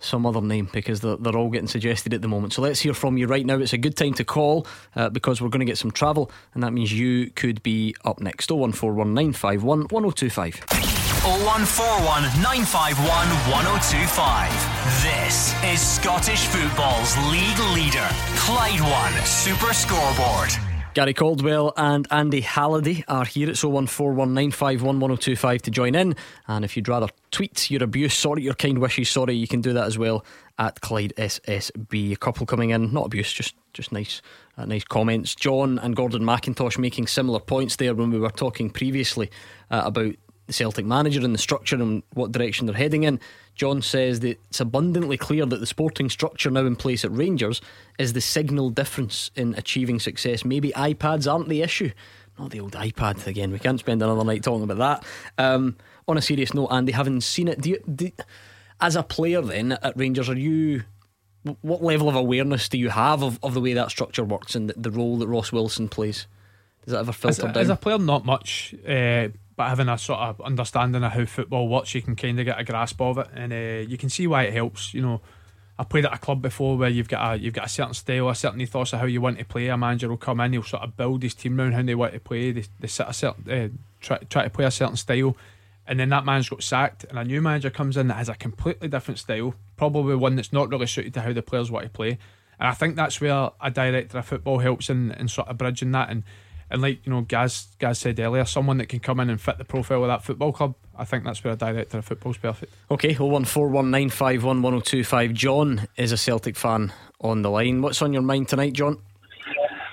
some other name because they're, they're all getting suggested at the moment. So let's hear from you right now. It's a good time to call uh, because we're going to get some travel, and that means you could be up next. 01419511025. 0141 951 1025. This is Scottish football's league leader, Clyde One Super Scoreboard. Gary Caldwell and Andy Halliday are here at 01419511025 to join in. And if you'd rather tweet your abuse, sorry, your kind wishes, sorry, you can do that as well at Clyde SSB. A couple coming in, not abuse, just just nice, uh, nice comments. John and Gordon McIntosh making similar points there when we were talking previously uh, about the Celtic manager and the structure and what direction they're heading in. John says that it's abundantly clear that the sporting structure now in place at Rangers is the signal difference in achieving success. Maybe iPads aren't the issue, not the old iPad again. We can't spend another night talking about that. Um, on a serious note, Andy, having seen it, do you, do, as a player then at Rangers, are you what level of awareness do you have of, of the way that structure works and the, the role that Ross Wilson plays? Does that ever filter as, down? As a player, not much, uh, but having a sort of understanding of how football works, you can kind of get a grasp of it, and uh, you can see why it helps. You know, I played at a club before where you've got a you've got a certain style, a certain ethos of how you want to play. A manager will come in, he'll sort of build his team around how they want to play. They, they set a certain uh, try try to play a certain style, and then that man's got sacked, and a new manager comes in that has a completely different style, probably one that's not really suited to how the players want to play. And I think that's where a director of football helps in, in sort of bridging that and and like you know, Gaz Gaz said earlier, someone that can come in and fit the profile of that football club. I think that's where a director of football is perfect. Okay, oh one four one nine five one one zero oh two five. John is a Celtic fan on the line. What's on your mind tonight, John?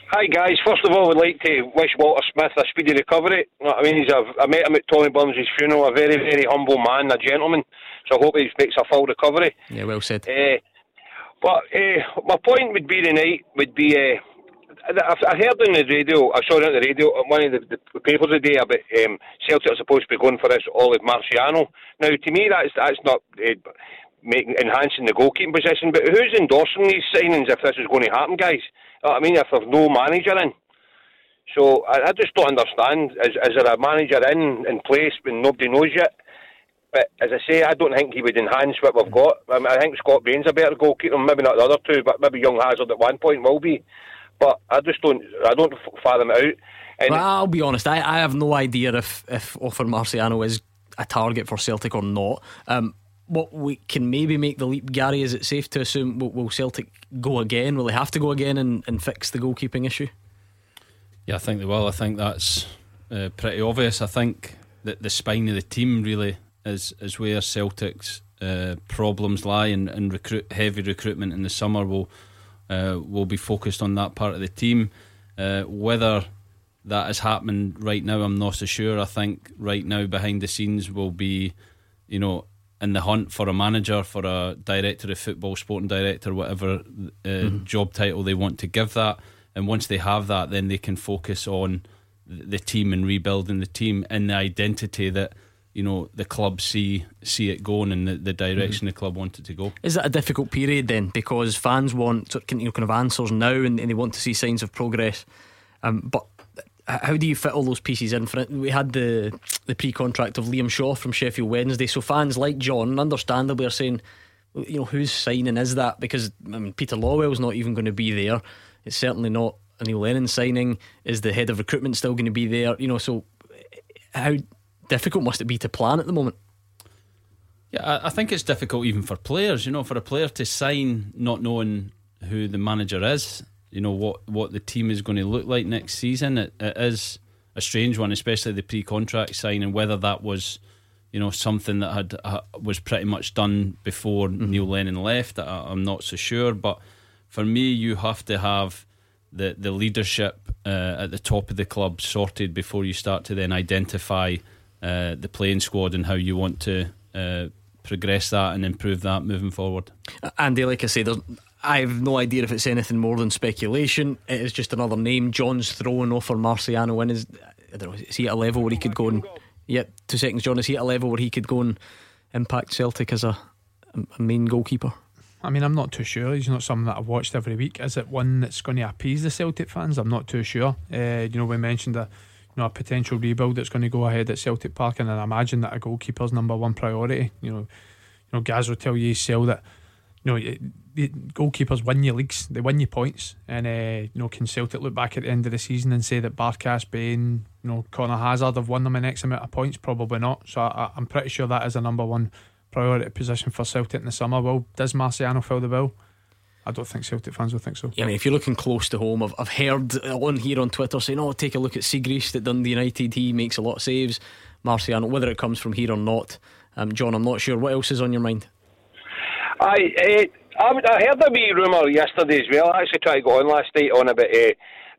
Hi guys. First of all, I'd like to wish Walter Smith a speedy recovery. You know I mean, he's a, I met him at Tommy Burns' funeral. A very, very humble man, a gentleman. So I hope he makes a full recovery. Yeah, well said. Uh, but uh, my point would be tonight would be. Uh, I heard on the radio, I saw it on the radio, one of the, the papers today about um, Celtic are supposed to be going for this Ofir Marciano. Now, to me, that's that's not uh, making enhancing the goalkeeping position. But who's endorsing these signings if this is going to happen, guys? I mean, if there's no manager in. So I, I just don't understand. Is, is there a manager in in place when nobody knows yet? But as I say, I don't think he would enhance what we've got. I, mean, I think Scott Bain's a better goalkeeper, maybe not the other two, but maybe Young Hazard at one point will be. But I just don't, I don't fathom it out. And well, I'll be honest, I, I have no idea if if Ofir Marciano is a target for Celtic or not. Um, what we can maybe make the leap, Gary, is it safe to assume will, will Celtic go again? Will they have to go again and, and fix the goalkeeping issue? Yeah, I think they will. I think that's uh, pretty obvious. I think that the spine of the team really is is where Celtic's uh, problems lie, and, and recruit heavy recruitment in the summer will uh, will be focused on that part of the team. Uh, whether that is happening right now, I'm not so sure. I think right now behind the scenes will be, you know, in the hunt for a manager, for a director of football, sporting director, whatever uh, mm-hmm. job title they want to give that. And once they have that, then they can focus on the team and rebuilding the team and the identity that you know the club see see it going in the, the direction mm-hmm. the club wanted to go. Is that a difficult period then? Because fans want you know kind of answers now and, and they want to see signs of progress. Um, but how do you fit all those pieces in? For it, we had the the pre-contract of Liam Shaw from Sheffield Wednesday, so fans like John, understandably, are saying, you know, who's signing is that? Because I mean, Peter Lawwell's not even going to be there. It's certainly not a Neil Lennon signing. Is the head of recruitment still going to be there? You know, so how difficult must it be to plan at the moment? Yeah, I think it's difficult even for players. You know, for a player to sign not knowing who the manager is, you know what what the team is going to look like next season. It, it is a strange one, especially the pre-contract signing. Whether that was, you know, something that had uh, was pretty much done before mm-hmm. Neil Lennon left. I, I'm not so sure, but for me, you have to have the the leadership uh, at the top of the club sorted before you start to then identify uh, the playing squad and how you want to uh, progress that and improve that moving forward. Andy, like I say, I have no idea if it's anything more than speculation. It is just another name. John's throwing off for Marciano in. Is I don't know. Is he at a level where he could go and? Yep, two seconds, John. Is he at a level where he could go and impact Celtic as a, a main goalkeeper? I mean, I'm not too sure. He's not something that I've watched every week. Is it one that's going to appease the Celtic fans? I'm not too sure. Uh, you know, we mentioned a you know, a potential rebuild that's going to go ahead at Celtic Park, and I imagine that a goalkeeper's number one priority. You know, you know, Gaz will tell you sell that. You know, goalkeepers win your leagues, they win you points, and uh, you know, can Celtic look back at the end of the season and say that Barkas, Bain, you know, Conor Hazard have won them an X amount of points? Probably not. So I, I'm pretty sure that is a number one priority position for Celtic in the summer. Well, does Marciano fill the bill? I don't think Celtic fans will think so. Yeah, I mean, if you're looking close to home, I've, I've heard on here on Twitter saying, "Oh, take a look at Siegrist at Dundee United. He makes a lot of saves." Marciano, whether it comes from here or not, um, John, I'm not sure. What else is on your mind? I, uh, I, heard a wee rumour yesterday as well. I actually tried to go on last night on about uh,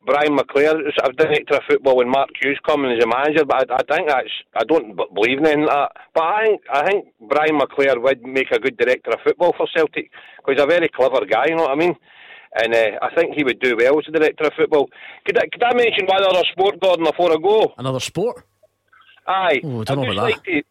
Brian McClair, I've director of football when Mark Hughes coming as a manager, but I, I think that's I don't believe in that. But I think I think Brian McClair would make a good director of football for Celtic because he's a very clever guy. You know what I mean? and uh, I think he would do well as the director of football. Could I, could I mention one other sport, Gordon, before I go? Another sport? Aye. Oh, I don't know just about like to,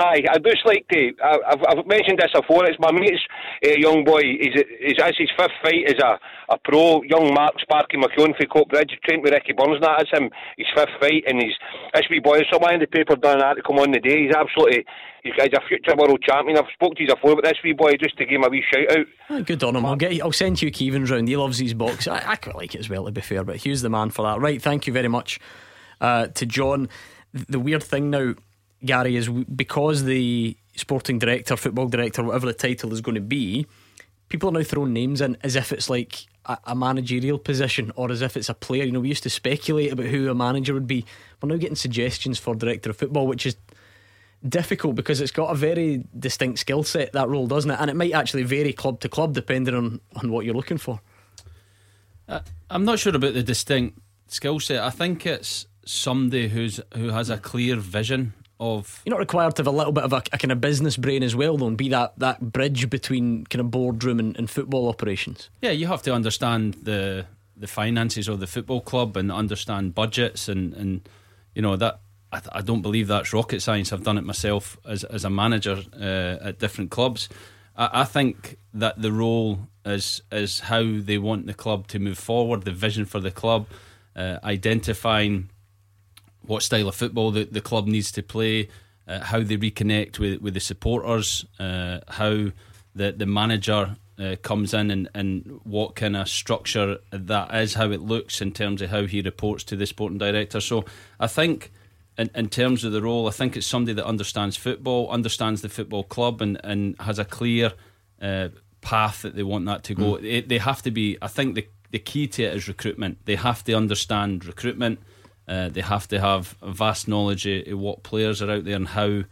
Aye, I just like to. I've, I've mentioned this before. It's my mate's uh, young boy. He's, he's that's his fifth fight as a, a pro. Young Mark Sparky McKeown for Coatbridge. Trained with Ricky Burns. That is him. His fifth fight, and he's this wee boy. Someone in the paper done an article on the day. He's absolutely. He's, he's a future world champion. I've spoke to you before, but this wee boy just to give him a wee shout out. Ah, good on him. I'll get. I'll send Hugh Keevins round. He loves these boxes. I, I quite like it as well, to be fair. But Hugh's the man for that. Right. Thank you very much uh, to John. The weird thing now, Gary, is because the sporting director, football director, whatever the title is going to be, people are now throwing names in as if it's like a, a, managerial position or as if it's a player. You know, we used to speculate about who a manager would be. We're now getting suggestions for director of football, which is difficult because it's got a very distinct skill set that role, doesn't it? And it might actually vary club to club depending on on what you're looking for. Uh, I'm not sure about the distinct skill set. I think it's somebody who's who has a clear vision of you're not required to have a little bit of a, a, kind of business brain as well though and be that that bridge between kind of boardroom and, and, football operations. Yeah you have to understand the the finances of the football club and understand budgets and and you know that I, I don't believe that's rocket science. I've done it myself as as a manager uh, at different clubs. I, I think that the role is is how they want the club to move forward the vision for the club uh, identifying what style of football the, the club needs to play, uh, how they reconnect with, with the supporters, uh, how the, the manager uh, comes in and, and what kind of structure that is, how it looks in terms of how he reports to the sporting director. So I think. In, in terms of the role, I think it's somebody that understands football, understands the football club, and, and has a clear uh, path that they want that to go. Mm. They, they have to be. I think the the key to it is recruitment. They have to understand recruitment. Uh, they have to have vast knowledge of, what players are out there and how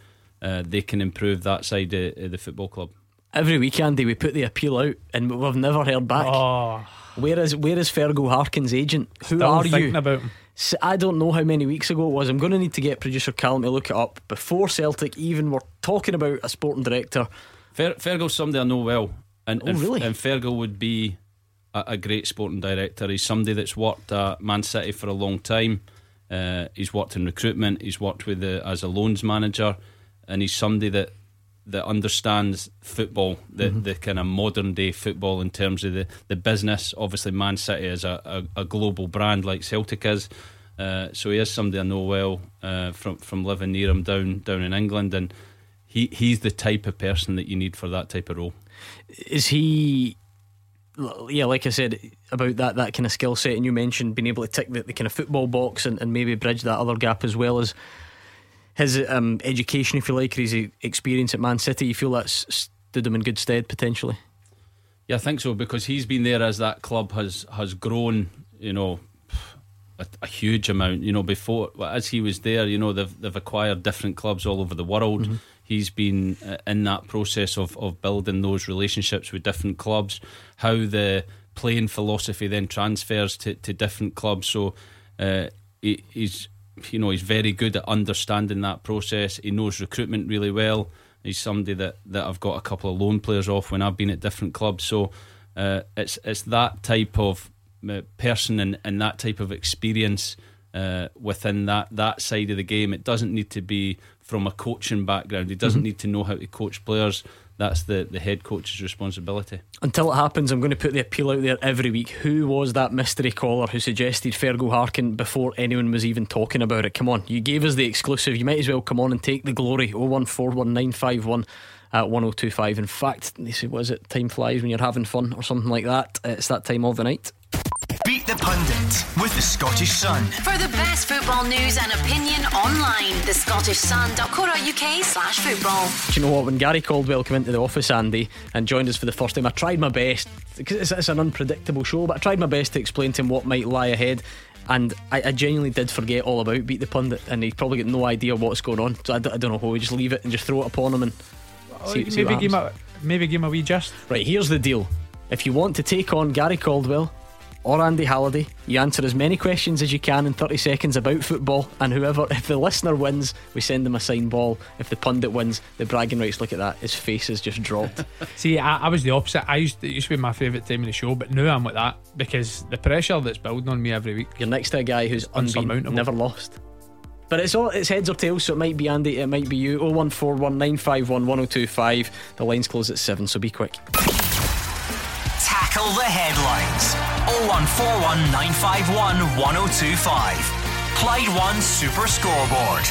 uh, they can improve that side of, of, the football club. Every week, Andy, we put the appeal out and we've never heard back. Oh. Where is where is Fergal Harkin's agent? Who Still are you? About I don't know how many weeks ago it was. I'm going to need to get producer Callum to look it up before Celtic even were talking about a sporting director. Fer- Fergal's somebody I know well, and oh, really? and Fergal would be a, a great sporting director. He's somebody that's worked at Man City for a long time. Uh, he's worked in recruitment. He's worked with the, as a loans manager, and he's somebody that that understands football, the mm-hmm. the kind of modern day football in terms of the, the business. Obviously, Man City is a, a, a global brand like Celtic is, uh, so he is somebody I know well uh, from from living near him down down in England, and he he's the type of person that you need for that type of role. Is he yeah, like I said about that that kind of skill set, and you mentioned being able to tick the, the kind of football box and, and maybe bridge that other gap as well as his um, education, if you like, or his experience at Man City. You feel that's stood him in good stead potentially. Yeah, I think so because he's been there as that club has has grown. You know, a, a, huge amount. You know, before as he was there, you know they've they've acquired different clubs all over the world. Mm-hmm he's been uh, in that process of, of building those relationships with different clubs, how the playing philosophy then transfers to, to different clubs. So uh, he, he's you know he's very good at understanding that process. He knows recruitment really well. He's somebody that, that I've got a couple of loan players off when I've been at different clubs. So uh, it's it's that type of uh, person and, and that type of experience uh, within that that side of the game. It doesn't need to be from a coaching background. He doesn't mm-hmm. need to know how to coach players. That's the, the head coach's responsibility. Until it happens, I'm going to put the appeal out there every week. Who was that mystery caller who suggested Fergal Harkin before anyone was even talking about it? Come on, you gave us the exclusive. You might as well come on and take the glory. 0141951 at 1025. In fact, they say, what is it? Time flies when you're having fun or something like that. It's that time of the night. Beat the Pundit with the Scottish Sun. For the best football news and opinion online, the scottishsun.co.uk slash football. Do you know what? When Gary Caldwell came into the office, Andy, and joined us for the first time, I tried my best, because it's, it's an unpredictable show, but I tried my best to explain to him what might lie ahead and I, I, genuinely did forget all about Beat the Pundit, and he probably got no idea what's going on. So I, d- I don't know who. We just leave it and just throw it upon him and see, maybe see give him a maybe give him a wee gist. Right, here's the deal: if you want to take on Gary Caldwell or Andy Halliday. You answer as many questions as you can in 30 seconds about football, and whoever, if the listener wins, we send them a signed ball. If the pundit wins, the bragging rights. Look at that, his face is just dropped. See, I, I was the opposite. I used to, it used to be my favourite time in the show, but now I'm like that because the pressure that's building on me every week. You're next to a guy who's unbeaten, Unsurmountable. never lost. But it's all it's heads or tails, so it might be Andy, it might be you. 01419511025. The lines close at seven, so be quick. Tackle the headlines. 0141 951 1025. Clyde One Super Scoreboard.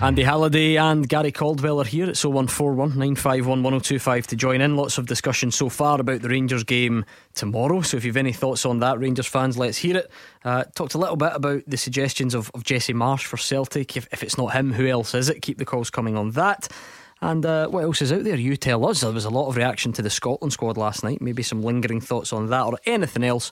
Andy Halliday and Gary Caldwell are here. It's 0141 951 1025 to join in. Lots of discussion so far about the Rangers game tomorrow. So if you've any thoughts on that, Rangers fans, let's hear it. Uh, talked a little bit about the suggestions of, of Jesse Marsch for Celtic. If, if it's not him, who else is it? Keep the calls coming on that. And uh, what else is out there? You tell us. There was a lot of reaction to the Scotland squad last night. Maybe some lingering thoughts on that or anything else.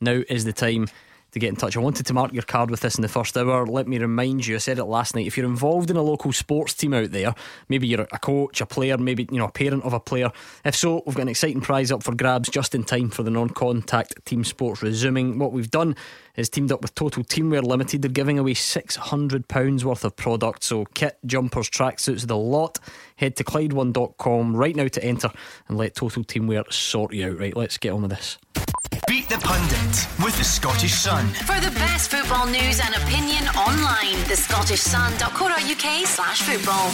Now is the time to get in touch. I wanted to mark your card with this in the first hour. Let me remind you, I said it last night. If you're involved in a local sports team out there, maybe you're a coach, a player, maybe you know a parent of a player. If so, we've got an exciting prize up for grabs just in time for the non-contact team sports resuming. What we've done is teamed up with Total Teamwear Limited. They're giving away six hundred pounds worth of product. So kit, jumpers, tracksuits, the lot. Head to Clyde1.com right now to enter and let Total Teamwear sort you out. Right, let's get on with this. Beat the Pundit with the Scottish Sun. For the best football news and opinion online, thescottishsun.co.uk slash football.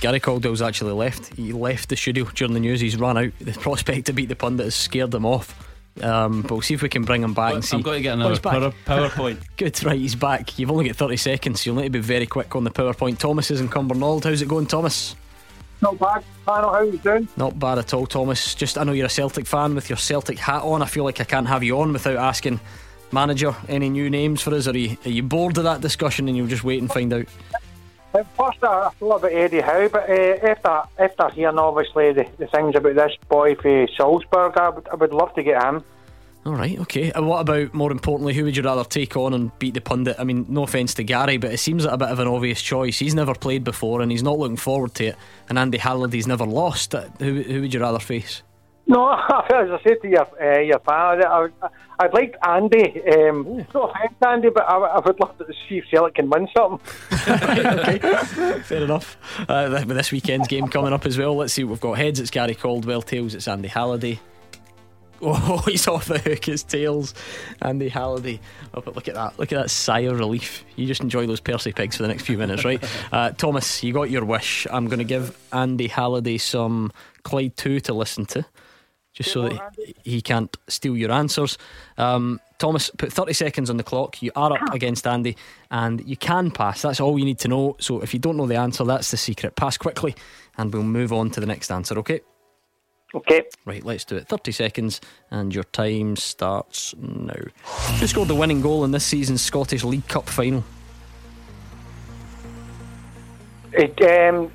Gary Caldwell's actually left. He left the studio during the news. He's run out. The prospect to beat the pundit has scared him off. Um, but we'll see if we can bring him back and see. I've got to get Oh, another he's back. power, PowerPoint. Good, right, he's back. You've only got 30 seconds, so you'll need to be very quick on the PowerPoint. Thomas is in Cumbernauld. How's it going, Thomas? Not bad. Panel, how you doing? Not bad at all, Thomas. Just, I know you're a Celtic fan with your Celtic hat on. I feel like I can't have you on without asking manager any new names for us. Are you, are you bored of that discussion and you'll just wait and find out? At first, I thought about Eddie Howe, but uh, after after hearing obviously the, the things about this boy for Salzburg, I would, I would love to get him. All right, okay. And what about, more importantly, who would you rather take on and beat the pundit? I mean, no offence to Gary, but it seems like a bit of an obvious choice. He's never played before and he's not looking forward to it. And Andy Halliday's never lost. Who, who would you rather face? No, as I said to your uh, your fan, I, would- I'd like Andy. Um, no offence, Andy, but I, I would love to see if Celtic can win something. Fair enough. Uh, with this weekend's game coming up as well, let's see what we've got. Heads, it's Gary Caldwell. Tails, it's Andy Halliday. Oh, he's off the hook. It's tails, Andy Halliday. Oh, but look at that! Look at that sigh of relief. You just enjoy those Percy pigs for the next few minutes, right? Uh, Thomas, you got your wish. I'm going to give Andy Halliday some Clyde two to listen to, just so that he can't steal your answers. Um, Thomas, put 30 seconds on the clock. You are up against Andy, and you can pass. That's all you need to know. So if you don't know the answer, that's the secret. Pass quickly, and we'll move on to the next answer. Okay. Okay. Right, let's do it. 30 seconds, and your time starts now. Who scored the winning goal in this season's Scottish League Cup final? It, um,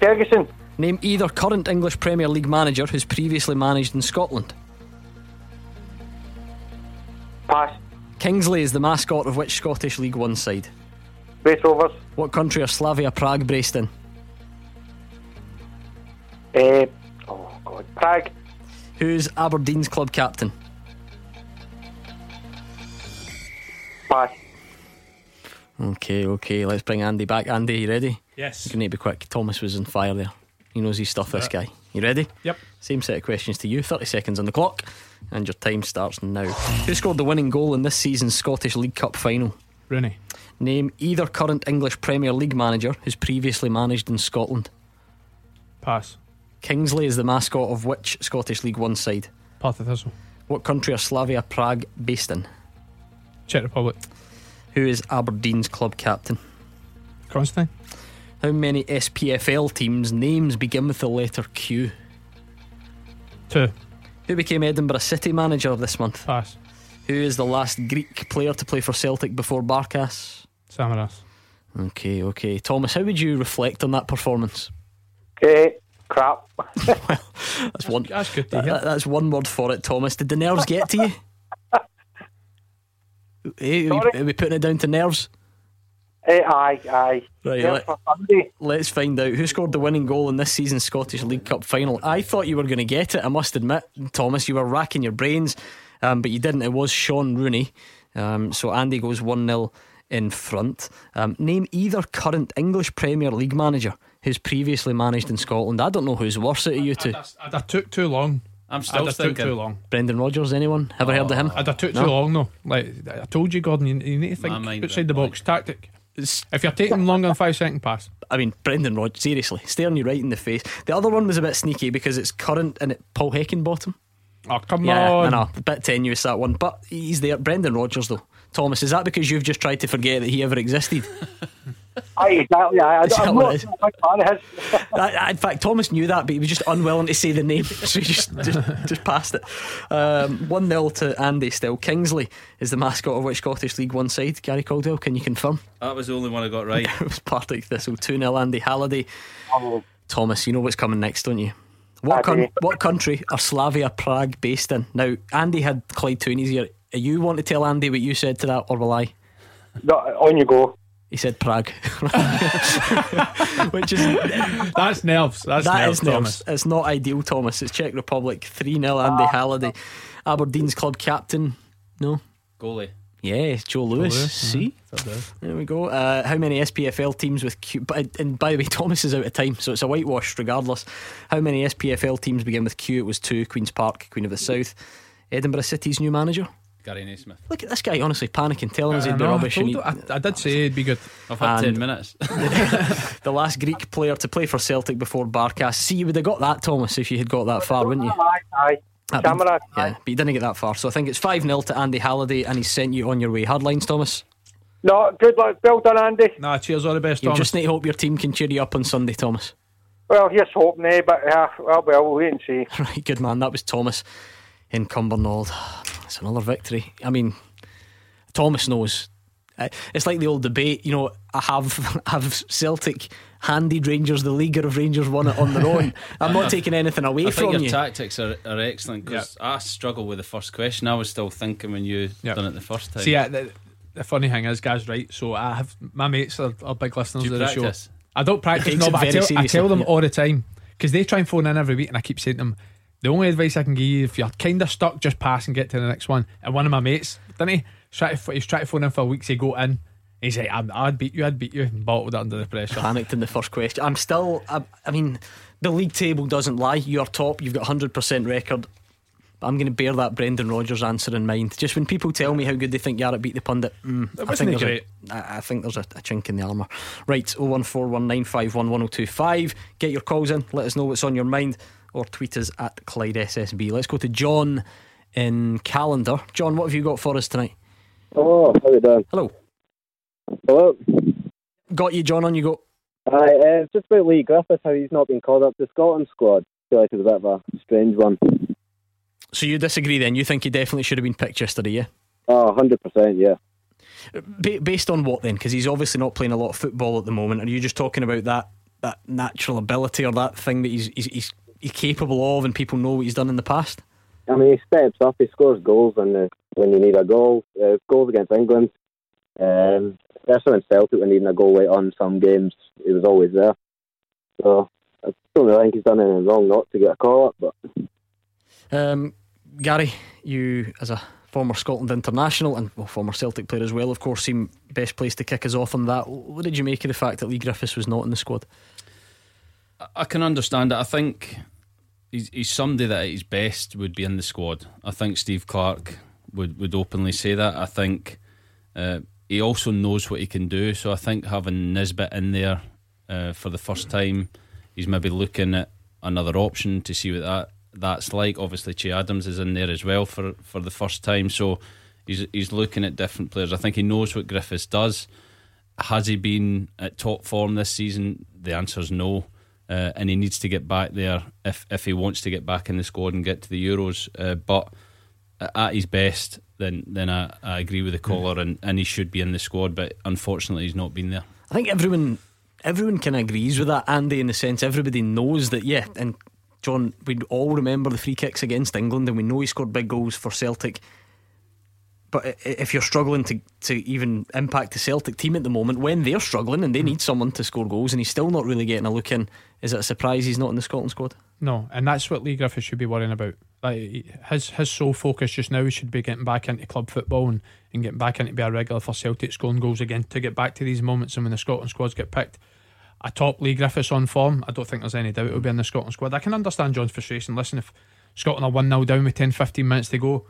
Ferguson, Name either current English Premier League manager who's previously managed in Scotland. pass. Kingsley is the mascot of which Scottish League One side? Raith Rovers. What country are Slavia Prague based in? Uh, oh God, Prague. Who's Aberdeen's club captain? Pass. Okay, okay, let's bring Andy back. Andy, you ready? Yes. You need to be quick. Thomas was on fire there. He knows his stuff, this guy. You ready? Yep. Same set of questions to you. 30 seconds on the clock, and your time starts now. Who scored the winning goal in this season's Scottish League Cup final? Rooney. Name either current English Premier League manager who's previously managed in Scotland. Pass. Kingsley is the mascot of which Scottish League One side? Partick Thistle. What country are Slavia Prague based in? Czech Republic. Who is Aberdeen's club captain? Considine. How many SPFL teams' names begin with the letter Q? Two. Who became Edinburgh City manager this month? Pass. Who is the last Greek player to play for Celtic before Barkas? Samaras. Okay, okay. Thomas, how would you reflect on that performance? Uh, crap. well, That's one. That's good to hear. that- that's one word for it, Thomas. Did the nerves get to you? Hey, are, we, are we putting it down to nerves? Uh, aye, aye. Right, let, let's find out who scored the winning goal in this season's Scottish League Cup final. I thought you were going to get it. I must admit, Thomas, you were racking your brains. um, but you didn't. It was Shaun Rooney. Um, so Andy goes 1 0 in front. Um, name either current English Premier League manager who's previously managed in Scotland. I don't know who's worse out of you two. That took too long. I'm I'd still took too long. Brendan Rodgers, anyone? Ever heard of him? I'd have took No? too long though. Like I told you, Gordon, you, you need to think outside the went box. Tactic. If you're taking longer than five second pass, I mean, Brendan Rodgers, seriously, staring you right in the face. The other one was a bit sneaky because it's current and it Paul Heckingbottom. oh come on. Yeah, I on. know, a bit tenuous that one, but he's there. Brendan Rodgers, though. Thomas, is that because you've just tried to forget that he ever existed? Aye, exactly. Aye, I, I'm not it is? a big fan of his. I- I- in fact, Thomas knew that, but he was just unwilling to say the name, so he just just, just passed it. Um, one 0 to Andy. Still, Kingsley is the mascot of which Scottish League One side? Gary Caldwell, can you confirm? That was the only one I got right. it was Partick Thistle. Two 0 Andy Halliday. Thomas, you know what's coming next, don't you? What, I coun- do. what country are Slavia Prague based in? Now, Andy had Clyde Toonies here. You want to tell Andy what you said to that, or will I? No, on you go. He said Prague, which is That's nerves. That's That nerves, is nerves. Thomas. It's not ideal, Thomas. It's Czech Republic 3 0 Andy Halliday. Aberdeen's club captain. No. Goalie. Yeah, Joe Lewis. Lewis, See? There we go. Uh, how many SPFL teams with Q? But, and by the way, Thomas is out of time, so it's a whitewash regardless. How many SPFL teams begin with Q? It was two Queen's Park, Queen of the South. Edinburgh City's new manager. Gary Naysmith. Look at this guy, honestly panicking, telling us I he'd be know, I rubbish. and he- I, I did say he'd be good. I've had And- 10 minutes. the last Greek player to play for Celtic before Barkas. See, you would have got that, Thomas, if you had got that far, wouldn't you? Aye, aye. But- Camera. Yeah, but you didn't get that far. So I think it's 5 0 to Andy Halliday, and he's sent you on your way. Hard lines, Thomas. No, good luck. Well done, Andy. Nah, cheers, all the best, You Thomas. just need to hope your team can cheer you up on Sunday, Thomas. Well, here's hoping, eh? But uh, well, well, we'll wait and see. Right, good man. That was Thomas in Cumbernauld. It's another victory. I mean, Thomas knows. It's like the old debate, you know. I have have Celtic handed Rangers the league, or have Rangers won it on their own? I'm not taking anything away I from think your you. tactics are, are excellent because I struggle with the first question. I was still thinking when you Yeah. done it the first time. See, yeah, the, the funny thing is, guys, right? So I have my mates are, are big listeners Do you of the show. I don't practice, no, but I tell, I tell them yeah. all the time because they try and phone in every week, and I keep saying to them, the only advice I can give you if you're kind of stuck, just pass and get to the next one. And one of my mates, didn't he? Try to, he's trying to phone in for weeks. He go in. He's like, I'd, I'd beat you, I'd beat you, and bottled it under the pressure. Panicked in the first question. I'm still. I, I mean, the league table doesn't lie. You're top. You've got 100% record. I'm going to bear that Brendan Rodgers answer in mind. Just when people tell me how good they think you are at beat the pundit, mm, I think, a, I I think there's a, a chink in the armour. Right, 01419511025. Get your calls in. Let us know what's on your mind, or tweet us at Clyde SSB. Let's go to John in Callander. John, what have you got for us tonight? Oh, how you doing? Hello. Hello. Got you, John. On you go. Hi, uh, it's just about Leigh Griffiths, how he's not been called up to Scotland squad. I feel like it's a bit of a strange one. So you disagree then? You think he definitely should have been picked yesterday, yeah? Oh, 100%, yeah. Ba- based on what then? Because he's obviously not playing a lot of football at the moment. Are you just talking about that that natural ability or that thing that he's he's, he's, he's capable of, and people know what he's done in the past? I mean, he steps up, he scores goals when, uh, when you need a goal. Uh, goals against England. Um, especially in Celtic, when needing a goal late on some games, he was always there. So, I don't really think he's done anything wrong not to get a call up, but Um, Gary, you as a former Scotland international and well, former Celtic player as well, of course, seem best placed to kick us off on that. What did you make of the fact that Leigh Griffiths was not in the squad? I- I can understand it. I think he's, he's somebody that at his best would be in the squad. I think Steve Clarke would, would openly say that. I think uh, he also knows what he can do. So I think having Nisbet in there uh, for the first time, he's maybe looking at another option to see what that that's like. Obviously, Che Adams is in there as well for, for the first time. So he's he's looking at different players. I think he knows what Griffiths does. Has he been at top form this season? The answer is no. Uh, and he needs to get back there if if he wants to get back in the squad and get to the Euros. Uh, but at his best, then then I, I agree with the caller, and, and he should be in the squad. But unfortunately, he's not been there. I think everyone everyone kind of agrees with that, Andy, in the sense everybody knows that, yeah, and John, we all remember the free kicks against England, and we know he scored big goals for Celtic. But if you're struggling to, to even impact the Celtic team at the moment, when they're struggling and they hmm. need someone to score goals, and he's still not really getting a look in, is it a surprise he's not in the Scotland squad? No, and that's what Leigh Griffiths should be worrying about. Like his his sole focus just now should be getting back into club football and, and getting back into be a regular for Celtic, scoring goals again to get back to these moments. And when the Scotland squads get picked, a top Leigh Griffiths on form, I don't think there's any doubt it'll be in the Scotland squad. I can understand John's frustration. Listen, if Scotland are 1 0 down with 10 15 minutes to go,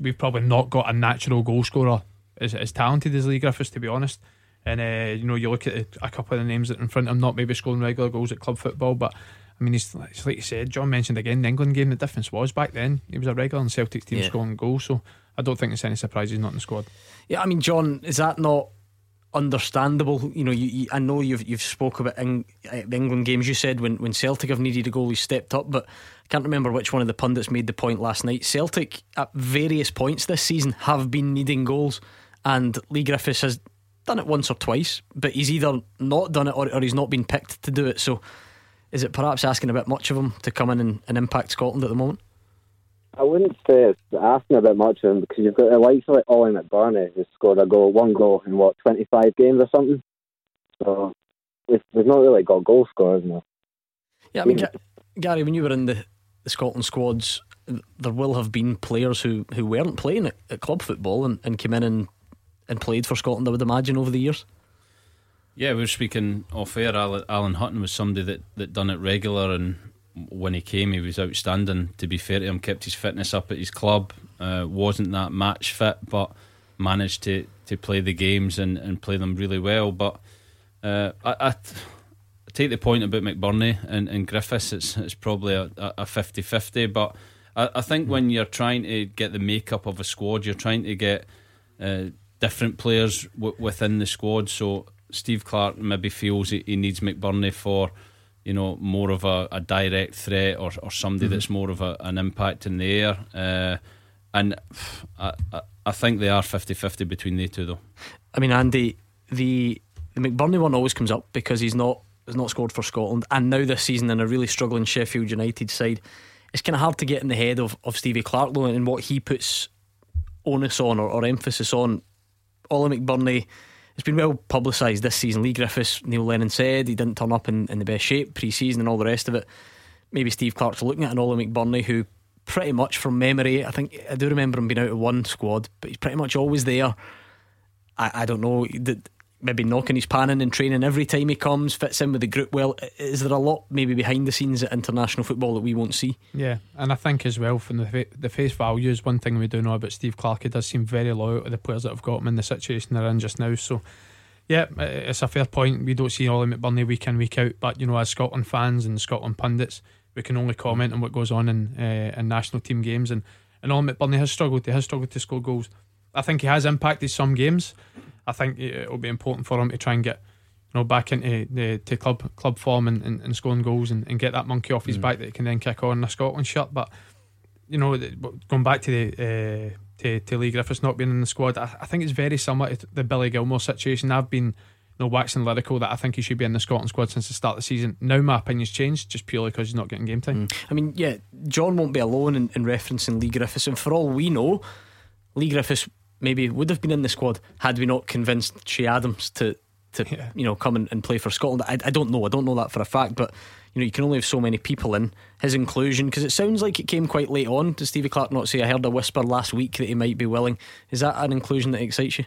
we've probably not got a natural goal scorer as, as talented as Leigh Griffiths, to be honest. And uh, you know, you look at a couple of the names that are in front of him, not maybe scoring regular goals at club football, but I mean, he's like you said, John mentioned again the England game. The difference was back then he was a regular in Celtic team yeah. scoring goals, so I don't think it's any surprise he's not in the squad. Yeah, I mean, John, is that not understandable? You know, you, you, I know you've you've spoke about in, uh, the England games. You said when when Celtic have needed a goal, he stepped up, but can't remember which one of the pundits made the point last night. Celtic at various points this season have been needing goals, and Leigh Griffiths has done it once or twice, but he's either not done it or, or he's not been picked to do it. So is it perhaps asking a bit much of him to come in and, and impact Scotland at the moment? I wouldn't say it's asking a bit much of him because you've got the likes of like Ollie McBurnie who's scored a goal, one goal in what twenty five games or something. So we've, we've not really got goal scorers now. Yeah, I mean, Gary, when you were in the, the Scotland squads, there will have been players who, who weren't playing at, at club football and, and came in and, and played for Scotland. I would imagine over the years. Yeah, we were speaking off air. Alan Hutton was somebody that, that done it regular, and when he came, he was outstanding. To be fair to him, kept his fitness up at his club. Uh, wasn't that match fit, but managed to, to play the games and, and play them really well. But uh, I, I, take the point about McBurnie and, and Griffiths. It's it's probably a, a 50-50, but I, I think when you're trying to get the makeup of a squad, you're trying to get uh, different players w- within the squad. So Steve Clarke maybe feels he, he needs McBurnie for you know more of a, a direct threat or, or somebody mm-hmm. that's more of a, an impact in the air. Uh, and I, I think they are 50-50 between the two though. I mean, Andy, the the McBurnie one always comes up because he's not has not scored for Scotland, and now this season in a really struggling Sheffield United side, it's kind of hard to get in the head of, of Stevie Clarke though, and what he puts onus on or, or emphasis on. Ollie McBurnie it's been well publicised this season. Leigh Griffiths, Neil Lennon said he didn't turn up in, in the best shape pre season and all the rest of it. Maybe Steve Clarke's looking at an Ollie McBurnie who, pretty much from memory, I think I do remember him being out of one squad, but he's pretty much always there. I, I don't know. That maybe knocking his pan in and training every time he comes, fits in with the group well. Is there a lot maybe behind the scenes at international football that we won't see? Yeah, and I think as well from the the face value is one thing we do know about Steve Clarke. He does seem very loyal to the players that have got him in the situation they're in just now. So. Yeah, it's a fair point. We don't see Ollie McBurnie week in, week out, but you know, as Scotland fans and Scotland pundits, we can only comment on what goes on in uh, in national team games. And and Ollie McBurnie has struggled. He has struggled to score goals. I think he has impacted some games. I think it'll be important for him to try and get you know back into the to club club form and, and, and scoring goals and, and get that monkey off his mm. back that he can then kick on a Scotland shirt. But you know, going back to the uh, to, to Leigh Griffiths not being in the squad, I, I think it's very similar to the Billy Gilmour situation. I've been you know, waxing lyrical that I think he should be in the Scotland squad since the start of the season. Now my opinion's changed just purely because he's not getting game time. Mm. I mean, yeah, John won't be alone in, in referencing Leigh Griffiths, and for all we know, Leigh Griffiths maybe would have been in the squad had we not convinced Che Adams to to yeah. you know come and, and, play for Scotland. I, I don't know. I don't know that for a fact, but you know you can only have so many people in. His inclusion because it sounds like it came quite late on. Does Stevie Clarke not say? I heard a whisper last week that he might be willing. Is that an inclusion that excites you?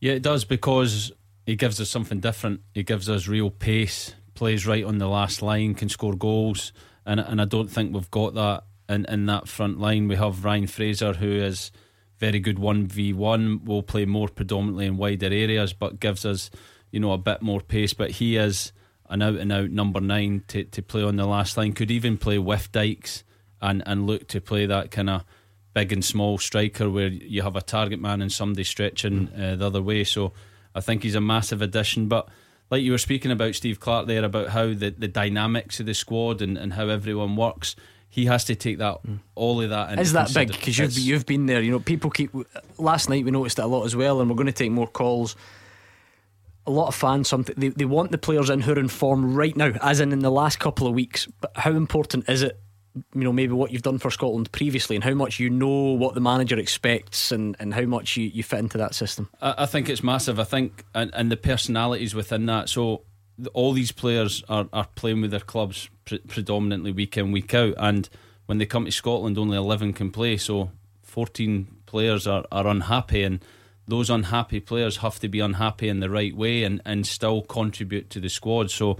Yeah, it does because he gives us something different. He gives us real pace. Plays right on the last line, can score goals, and and I don't think we've got that in in that front line. We have Ryan Fraser who is very good 1v1, will play more predominantly in wider areas, but gives us, you know, a bit more pace. But he is an out and out number nine to, to play on the last line. Could even play with Dykes and, and look to play that kind of big and small striker where you have a target man and somebody stretching uh, the other way. So I think he's a massive addition. But like you were speaking about Steve Clarke there about how the, the dynamics of the squad and, and how everyone works he has to take that mm. all of that. Is that big? Because you've you've been there. You know, people keep. Last night we noticed it a lot as well, and we're going to take more calls. A lot of fans, something they, they want the players in who are in form right now, as in in the last couple of weeks. But how important is it you know maybe what you've done for Scotland previously and how much you know what the manager expects and, and how much you, you fit into that system? I, I think it's massive. I think and, and the personalities within that. So all these players are, are playing with their clubs pre- predominantly week in week out, and when they come to Scotland, only eleven can play. So fourteen players are, are unhappy, and those unhappy players have to be unhappy in the right way and, and still contribute to the squad. So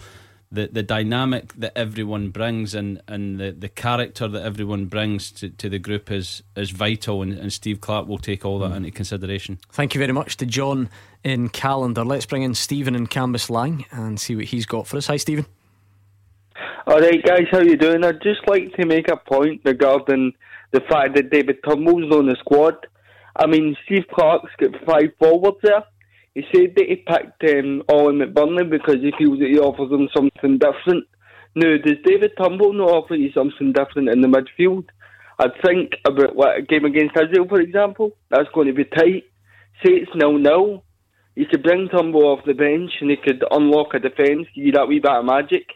the the dynamic that everyone brings and, and the, the character that everyone brings to, to the group is is vital and, and Steve Clarke will take all that mm. into consideration. Thank you very much to John in Callander. Let's bring in Stephen and in Cambuslang and see what he's got for us. Hi Stephen. Alright guys, how you doing? I'd just like to make a point regarding the fact that David Turnbull's on the squad. I mean Steve Clarke's got five forwards there he said that he picked um, Ollie McBurnie because he feels that he offers him something different. Now, does David Turnbull not offer you something different in the midfield? I'd think about what a game against Israel, for example. That's going to be tight. Say it's nil nil. You could bring Turnbull off the bench and he could unlock a defence, give you that wee bit of magic.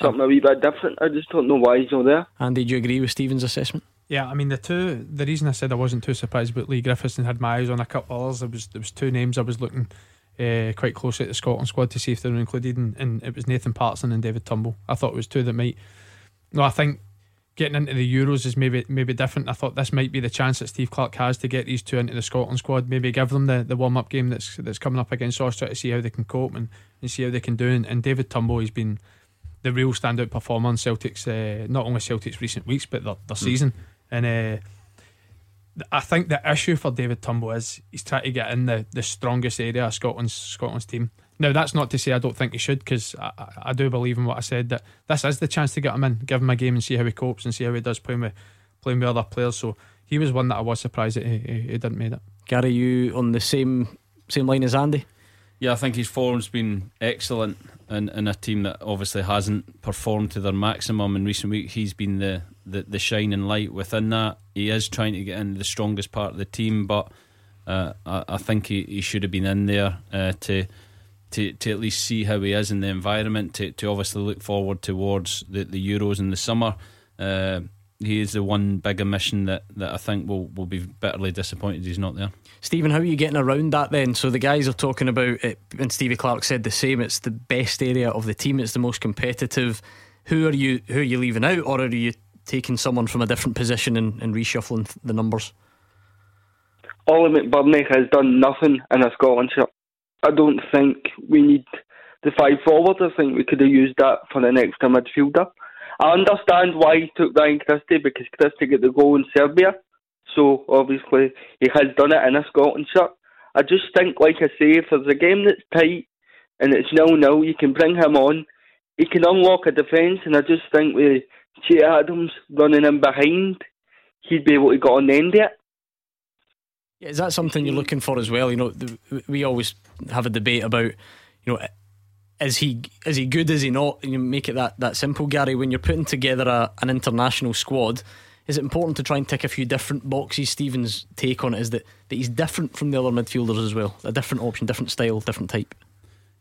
Something a wee bit different. I just don't know why he's not there. Andy, do you agree with Stephen's assessment? Yeah, I mean the two. The reason I said I wasn't too surprised about Leigh Griffiths and had my eyes on a couple others, there was there was two names I was looking uh, quite closely at the Scotland squad to see if they were included, and, and it was Nathan Patterson and David Turnbull. I thought it was two that might. No, I think getting into the Euros is maybe maybe different. I thought this might be the chance that Steve Clarke has to get these two into the Scotland squad. Maybe give them the, the warm up game that's that's coming up against Austria to see how they can cope and, and see how they can do. And, and David Turnbull has been the real standout performer in Celtic's uh, not only Celtic's recent weeks but their, their mm. season. And uh, I think the issue for David Turnbull is he's trying to get in the, the strongest area of Scotland's Scotland's team. Now that's not to say I don't think he should because I, I do believe in what I said that this is the chance to get him in, give him a game and see how he copes and see how he does playing with playing with other players. So he was one that I was surprised that he, he, he didn't make it. Gary, you on the same same line as Andy? Yeah, I think his form's been excellent in, in a team that obviously hasn't performed to their maximum in recent weeks. He's been the, the, the shining light within that. He is trying to get into the strongest part of the team, but uh, I, I, think he, he should have been in there uh, to to to at least see how he is in the environment. To, to obviously look forward towards the, the Euros in the summer. Uh, he is the one big omission that, that I think will, will be bitterly disappointed he's not there. Stephen, how are you getting around that then? So the guys are talking about it, and Stevie Clarke said the same. It's the best area of the team. It's the most competitive. Who are you? Who are you leaving out, or are you taking someone from a different position and, and reshuffling the numbers? Ollie McBurnie has done nothing in a Scotland shirt. I don't think we need the five forward. I think we could have used that for an extra midfielder. I understand why he took Ryan Christie because Christie got the goal in Serbia. So obviously he has done it in a Scotland shirt. I just think, like I say, if there's a game that's tight and it's nil nil, you can bring him on. He can unlock a defence, and I just think with Che Adams running in behind, he'd be able to get on the end of it. Is that something you're looking for as well? You know, we always have a debate about, you know, is he is he good? Is he not? And You make it that that simple, Gary. When you're putting together a, an international squad, is it important to try and tick a few different boxes? Stephen's take on it is that, that he's different from the other midfielders as well. A different option, different style, different type.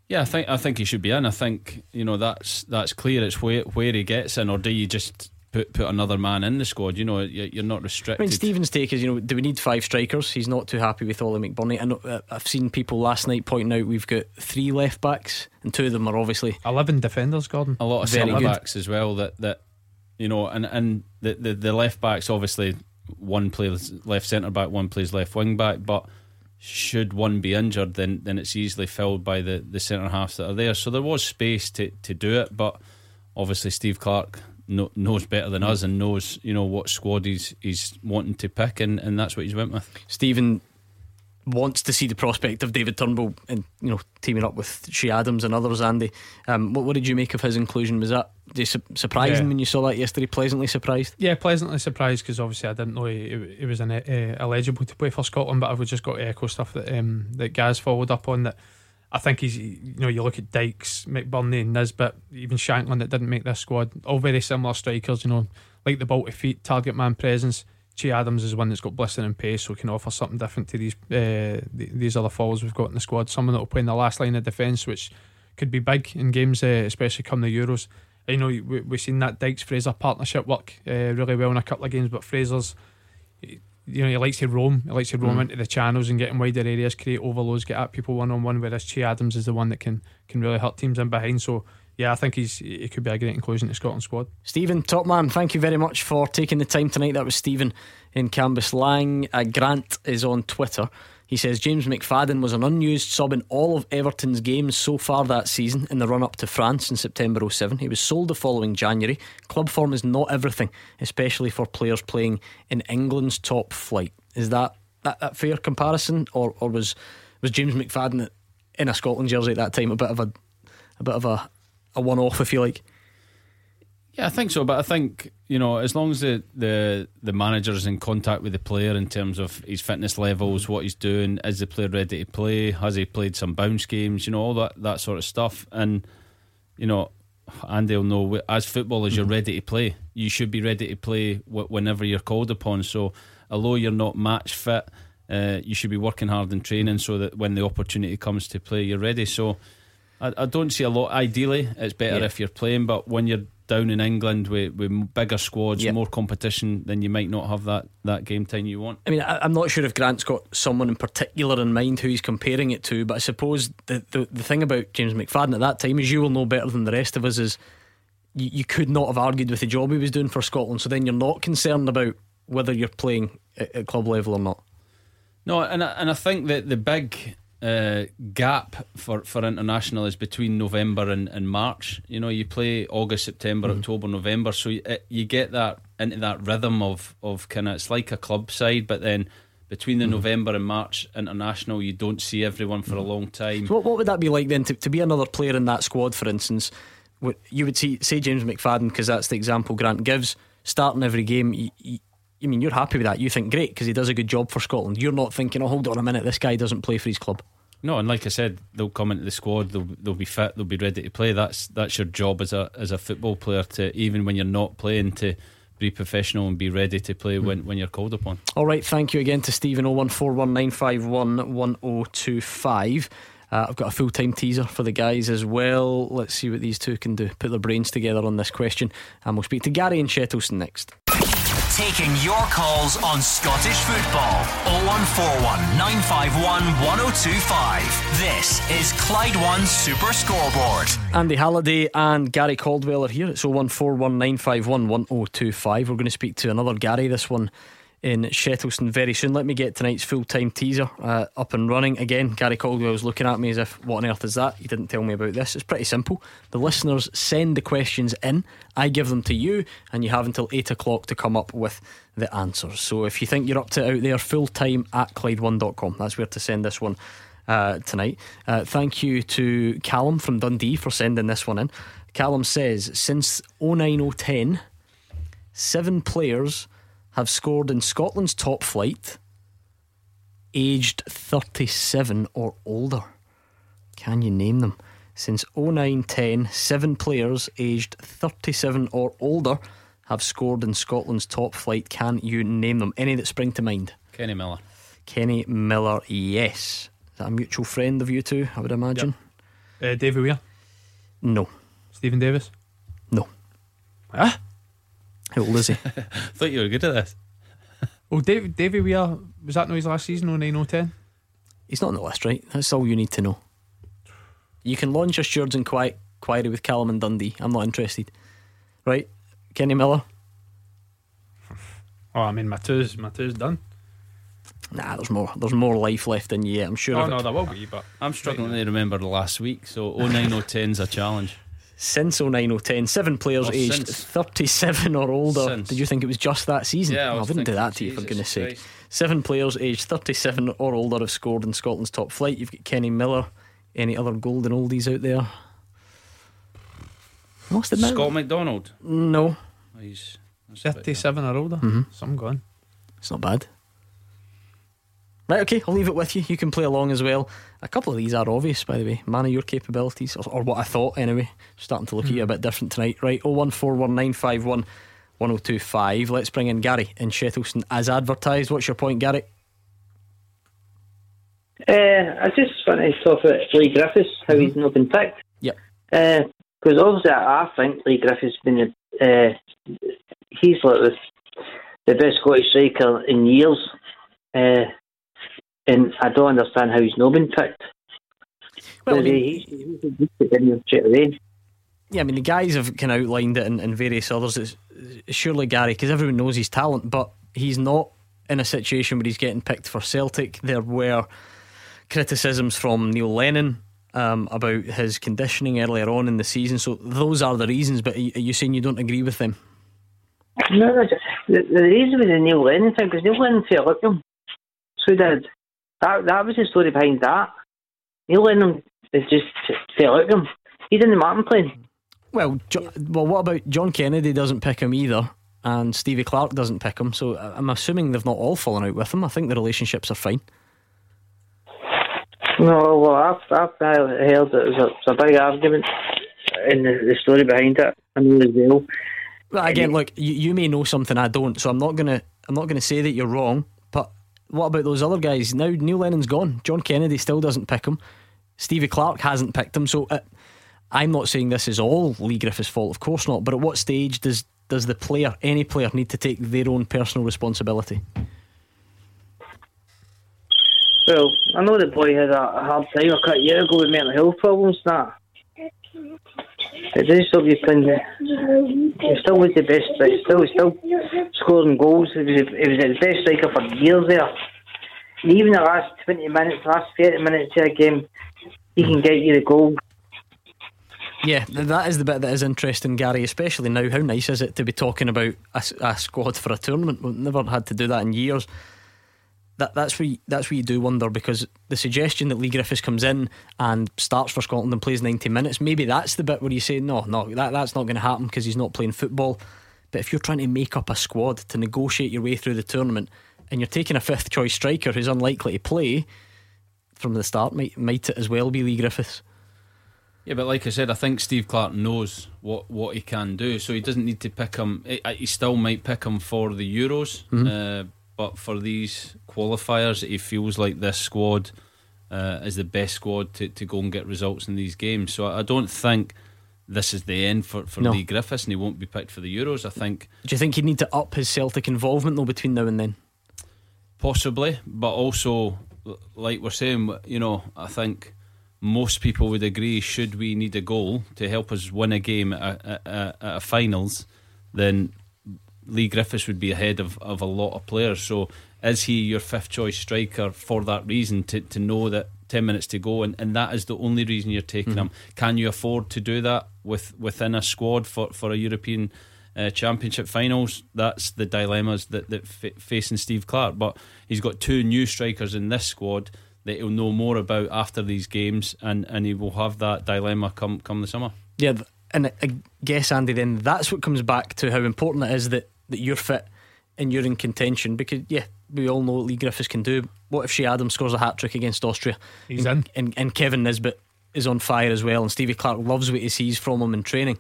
Yeah, I think I think he should be in. I think you know that's that's clear. It's where where he gets in, or do you just put put another man in the squad. You know, you're not restricted. I mean, Stephen's take is, you know, do we need five strikers? He's not too happy with Ollie McBurnie. I know, uh, I've seen people last night pointing out we've got three left backs, and two of them are obviously eleven defenders. Gordon, a lot of centre backs as well. That that you know, and and the the, the left backs obviously one plays left centre back, one plays left wing back, but. Should one be injured, then then it's easily filled by the, the centre halves that are there. So there was space to, to do it, but obviously Steve Clarke knows better than us and knows you know what squad he's he's wanting to pick and, and that's what he's went with. Stephen wants to see the prospect of David Turnbull and you know teaming up with Che Adams and others. Andy, um, what, what did you make of his inclusion? Was that su- surprising yeah. when you saw that yesterday? Pleasantly surprised? Yeah, pleasantly surprised because obviously I didn't know he, he was an, uh, eligible to play for Scotland, but I've just got to echo stuff that um, that Gaz followed up on that I think he's, you know, you look at Dykes, McBurnie, and Nisbet, even Shankland that didn't make this squad, all very similar strikers, you know, like the ball to feet, target man presence. Che Adams is one that's got blistering pace, so can offer something different to these uh, these other forwards we've got in the squad. Someone that will play in the last line of defence, which could be big in games, uh, especially come the Euros. You know, we, we've seen that Dykes Fraser partnership work uh, really well in a couple of games, but Fraser's, you know, he likes to roam. He likes to roam Mm. into the channels and get in wider areas, create overloads, get at people one on one. Whereas Che Adams is the one that can can really hurt teams in behind. So yeah, I think he's he could be a great inclusion to Scotland squad. Stephen, top man, thank you very much for taking the time tonight. That was Stephen in Cambuslang. Uh, Grant is on Twitter. He says James McFadden was an unused sub in all of Everton's games so far that season in the run up to France in September 07. He was sold the following January. Club form is not everything, especially for players playing in England's top flight. Is that that, that fair comparison, or, or was was James McFadden in a Scotland jersey at that time a bit of a a bit of a, a one off, if you like? Yeah, I think so. But I think you know, as long as the the the manager's in contact with the player in terms of his fitness levels, what he's doing, is the player ready to play? Has he played some bounce games? You know, all that that sort of stuff. And you know, Andy will know as footballers, you're ready to play. You should be ready to play whenever you're called upon. So, although you're not match fit, uh, you should be working hard in training so that when the opportunity comes to play, you're ready. So, I, I don't see a lot. Ideally, it's better Yeah. if you're playing, but when you're down in England with, with bigger squads, more competition, then you might not have that, that game time you want. I mean, I, I'm not sure if Grant's got someone in particular in mind who he's comparing it to, but I suppose the, the, the thing about James McFadden at that time, as you will know better than the rest of us, is you, you could not have argued with the job he was doing for Scotland. So then you're not concerned about whether you're playing at, at club level or not. No, and I, and I think that the big uh, gap for, for international is between November and, and March. You know, you play August, September, mm-hmm. October, November, so you, uh, it, you get that into that rhythm of of kind of it's like a club side, but then between the mm-hmm. November and March international, you don't see everyone for a mm-hmm. long time. So what, what would that be like then to, to be another player in that squad, for instance? You would see, say James McFadden, because that's the example Grant gives, starting every game. You, I mean, you're happy with that. You think great because he does a good job for Scotland. You're not thinking, oh, hold on a minute, this guy doesn't play for his club. No, and like I said, they'll come into the squad. They'll they'll be fit. They'll be ready to play. That's that's your job as a as a football player to even when you're not playing to be professional and be ready to play when, when you're called upon. All right, thank you again to Stephen 01419511025. Uh, I've got a full time teaser for the guys as well. Let's see what these two can do. Put their brains together on this question. And we'll speak to Gary and Shettleston next. Taking your calls on Scottish football. 0141 951 1025. This is Clyde One Super Scoreboard. Andy Halliday and Gary Caldwell are here. It's 01419511025. We're going to speak to another Gary, this one in Shettleston very soon. Let me get tonight's full time teaser uh, up and running. Again, Gary Caldwell was looking at me as if, what on earth is that? He didn't tell me about this. It's pretty simple. The listeners send the questions in, I give them to you, and you have until 8 o'clock to come up with the answers. So if you think you're up to it out there, full time at Clyde1.com. That's where to send this one uh, tonight. Uh, thank you to Callum from Dundee for sending this one in. Callum says, since 09010, seven players have scored in Scotland's top flight, aged 37 or older. Can you name them? Since 0910, seven players aged 37 or older have scored in Scotland's top flight. Can you name them? Any that spring to mind? Kenny Miller. Kenny Miller, yes. Is that a mutual friend of you two, I would imagine? Uh, David Weir, No. Stephen Davis. No. Ah, How old is he? thought you were good at this. oh, David David Weir was that not his last season? 09 010? He's not on the list, right? That's all you need to know. You can launch a Stewards inquiry inquiry with Callum and Dundee. I'm not interested. Right? Kenny Miller? Oh, I mean, my two's my two's done. Nah, there's more. There's more life left in you. I'm sure. Oh no, it. there will be, but I'm struggling to remember the last week, so 09010's a challenge. Since 09010, seven players Oh, aged 37 or older. Since. Did you think it was just that season? Yeah, I Oh, was wouldn't do that to you, for Jesus goodness sake. Christ. Seven players aged 37 or older have scored in Scotland's top flight. You've got Kenny Miller. Any other golden oldies out there? What's the Scott McDonald. No, He's that's a bit 37 or older. Mhm. Some gone. it's not bad. Right, okay, I'll leave it with you. You can play along as well. A couple of these are obvious, by the way. Man of your capabilities, or, or what I thought anyway. Starting to look at you a bit different tonight. Right, 0141951 1025. Let's bring in Gary in Shettleston as advertised. What's your point, Gary? Uh, I just want to talk about Leigh Griffiths, how he's not been picked. Yep. Uh, Because obviously, I, I think Leigh Griffiths has been uh, he's like the, the best Scottish striker in years, uh, and I don't understand how he's not been picked. Well, I mean- he- straight away. Yeah, I mean the guys have kind of outlined it and, and various others. It's, surely Gary because everyone knows his talent, but he's not in a situation where he's getting picked for Celtic. There were criticisms from Neil Lennon um, about his conditioning earlier on in the season. So those are the reasons. But are you saying you don't agree with them? No, the, the reason was the Neil Lennon thing because Neil Lennon fair look him. So he did. That that was the story behind that. Neil Lennon is just fair look him. He's in the Martin plane. Well, jo- well, what about John Kennedy doesn't pick him either, and Stevie Clarke doesn't pick him. So I- I'm assuming they've not all fallen out with him. I think the relationships are fine. No, well, I've, I've heard that there's a, there's a big argument in the, the story behind it. I know as well. Well, again, look, you, you may know something I don't, so I'm not gonna I'm not gonna say that you're wrong. But what about those other guys? Now Neil Lennon's gone. John Kennedy still doesn't pick him. Stevie Clarke hasn't picked him. So uh, I'm not saying this is all Leigh Griffiths' fault, of course not. But at what stage does does the player, any player, need to take their own personal responsibility? Well, I know the boy had a, hard time a couple years ago with mental health problems that. It didn't stop you playing. He still was the best. Like, still, still scoring goals. He was, he was the best striker for years there. And even the last 20 minutes, last 30 minutes of a game, he can get you the goal. Yeah, that is the bit that is interesting, Gary. Especially now, how nice is it to be talking about a squad for a tournament? We've never had to do that in years. That that's where you, that's where you do wonder because the suggestion that Leigh Griffiths comes in and starts for Scotland and plays ninety minutes, maybe that's the bit where you say no, no, that that's not going to happen because he's not playing football. But if you're trying to make up a squad to negotiate your way through the tournament, and you're taking a fifth choice striker who's unlikely to play from the start, might might it as well be Leigh Griffiths? Yeah, but like I said, I think Steve Clarke knows what, what he can do, so he doesn't need to pick him. He, he still might pick him for the Euros, Mhm. uh, but for these qualifiers, he feels like this squad uh, is the best squad to, to go and get results in these games. So I don't think this is the end for, for No. Leigh Griffiths, and he won't be picked for the Euros. I think Do you think he'd need to up his Celtic involvement though between now and then? Possibly, but also, like we're saying, you know, I think most people would agree should we need a goal to help us win a game at, at, at a finals, then Leigh Griffiths would be ahead of, of a lot of players. So, is he your fifth choice striker for that reason to, to know that 10 minutes to go and, and that is the only reason you're taking Mhm. him? Can you afford to do that with within a squad for, for a European uh, Championship finals? That's the dilemmas that, that f- facing Steve Clarke. But he's got two new strikers in this squad that he'll know more about after these games and, and he will have that dilemma come, come the summer. Yeah, and I I guess Andy, then that's what comes back to how important it is that, that you're fit and you're in contention because yeah, we all know what Leigh Griffiths can do. What if Che Adams scores a hat trick against Austria? He's and, And, and Kevin Nisbet is on fire as well, and Stevie Clarke loves what he sees from him in training.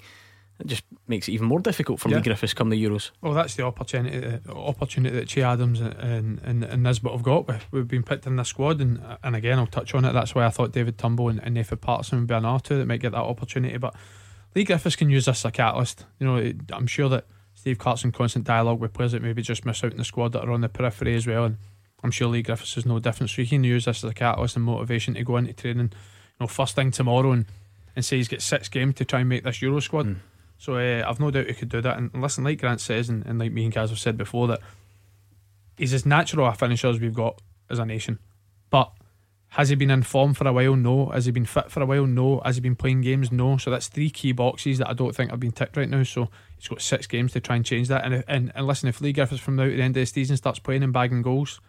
It just makes it even more difficult for Yeah. Leigh Griffiths come the Euros. Well, that's the opportunity the opportunity that Che Adams and, and, and Nisbet have got. We- We've been picked in the squad, and and again, I'll touch on it. That's why I thought David Turnbull and, and Nathan Patterson would be an R2 that might get that opportunity. But Leigh Griffiths can use this as a catalyst. You know, it- I'm sure that Steve Clarke's in constant dialogue with players that maybe just miss out in the squad that are on the periphery as well. And I'm sure Leigh Griffiths is no different. So he can use this as a catalyst and motivation to go into training. You know, first thing tomorrow and, and say he's got six games to try and make this Euro squad. So uh, I've no doubt he could do that. And listen, like Grant says, and, and like me and Gaz have said before, that he's as natural a finisher as we've got as a nation. But has he been in form for a while? No. Has he been fit for a while? No. Has he been playing games? No. So that's three key boxes that I don't think have been ticked right now. So he's got six games to try and change that. And and, and listen, if Leigh Griffiths from now to the end of the season starts playing and bagging goals,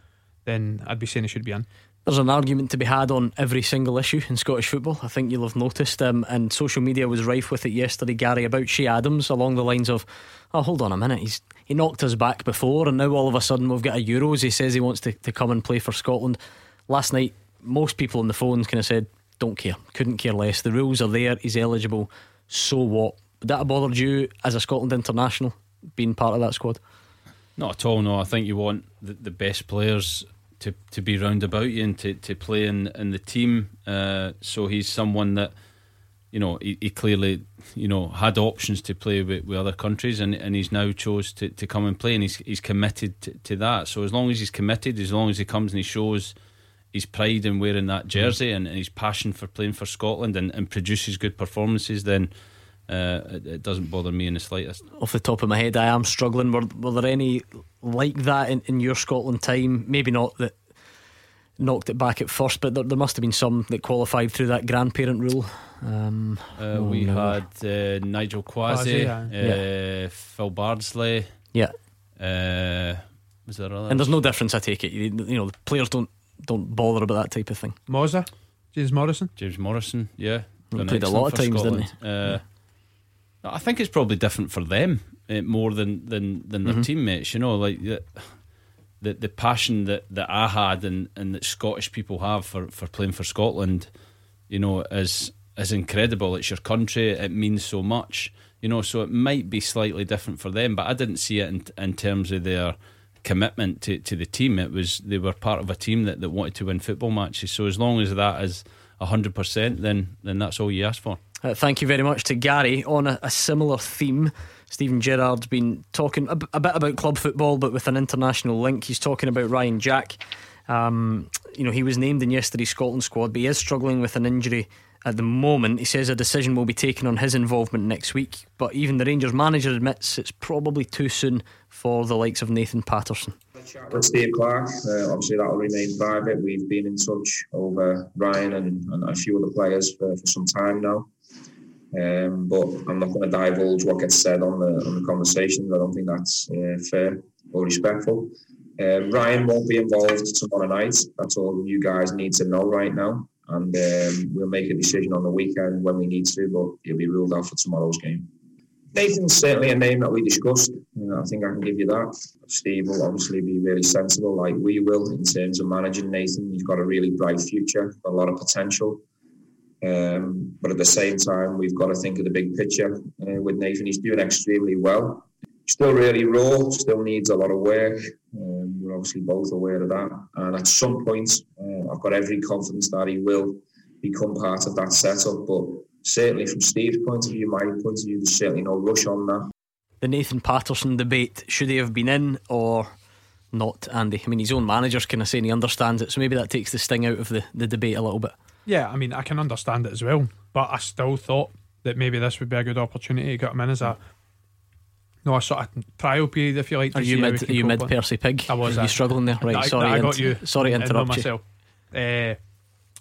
then I'd be saying he should be in. There's an argument to be had on every single issue in Scottish football. I think you'll have noticed, um, and social media was rife with it yesterday, Gary, about Che Adams along the lines of, "Oh, hold on a minute, he's he knocked us back before, and now all of a sudden we've got a Euros. He says he wants to, to come and play for Scotland." Last night, most people on the phones kind of said, "Don't care, couldn't care less. The rules are there. He's eligible. So what?" Would that have bothered you as a Scotland international being part of that squad? Not at all. No, I think you want the, the best players to, to be round about you and to, to play in, in the team. Uh, so he's someone that you know, he, he, clearly, you know, had options to play with, with other countries, and, and he's now chose to, to come and play, and he's he's committed to, to, that. So as long as he's committed, as long as he comes and he shows his pride in wearing that jersey and, and his passion for playing for Scotland and, and produces good performances, then uh, it, it, doesn't bother me in the slightest. Off the top of my head, I am struggling. Were, were there any like that in, in your Scotland time? Maybe not that knocked it back at first, but there, there must have been some that qualified through that grandparent rule. Um, uh, we no. had uh, Nigel Quashie, uh, yeah. Phil Bardsley. Yeah. Uh, was there others? And there's no difference, I take it. You, you know, players don't don't bother about that type of thing. Moza, James Morrison. James Morrison, yeah. He played a lot of times, Scotland. didn't he? Uh, yeah. I think it's probably different for them uh, more than than than their mm-hmm. teammates. You know, like the, the the passion that, that I had and, and that Scottish people have for, for playing for Scotland. You know, is is incredible. It's your country. It means so much. You know, so it might be slightly different for them, but I didn't see it in, in terms of their commitment to, to the team. It was they were part of a team that, that wanted to win football matches. So as long as that is hundred percent, then then that's all you ask for. Uh, thank you very much to Gary on a, a similar theme. Steven Gerrard's been talking a, a, bit about club football, but with an international link. He's talking about Ryan Jack. Um, you know, he was named in yesterday's Scotland squad, but he is struggling with an injury at the moment. He says a decision will be taken on his involvement next week, but even the Rangers manager admits it's probably too soon for the likes of Nathan Patterson. With Steve Clarke, uh, obviously that will remain private. We've been in touch over Ryan and, and a few other players for, for some time now. Um, but I'm not going to divulge what gets said on the on the conversations. I don't think that's uh, fair or respectful. Um, Ryan won't be involved tomorrow night. That's all you guys need to know right now and um, we'll make a decision on the weekend when we need to, but he'll be ruled out for tomorrow's game. Nathan's certainly a name that we discussed. You know, I think I can give you that. Steve will obviously be really sensible, like we will, in terms of managing Nathan. He's got a really bright future, a lot of potential. Um, but at the same time, we've got to think of the big picture uh, with Nathan. He's doing extremely well still really raw, still needs a lot of work. Um, we're obviously both aware of that. And at some point, uh, I've got every confidence that he will become part of that setup. But certainly, from Steve's point of view, my point of view, there's certainly no rush on that. The Nathan Patterson debate should he have been in or not, Andy? I mean, his own manager's kind of saying he understands it, so maybe that takes the sting out of the, the debate a little bit. Yeah, I mean, I can understand it as well, but I still thought that maybe this would be a good opportunity to get him in as a no, a sort of trial period, if you like. Are you mid? Are you mid Percy Pig? I was. Are you struggling there? Right. I, sorry, I got you. Sorry to interrupt myself. Uh,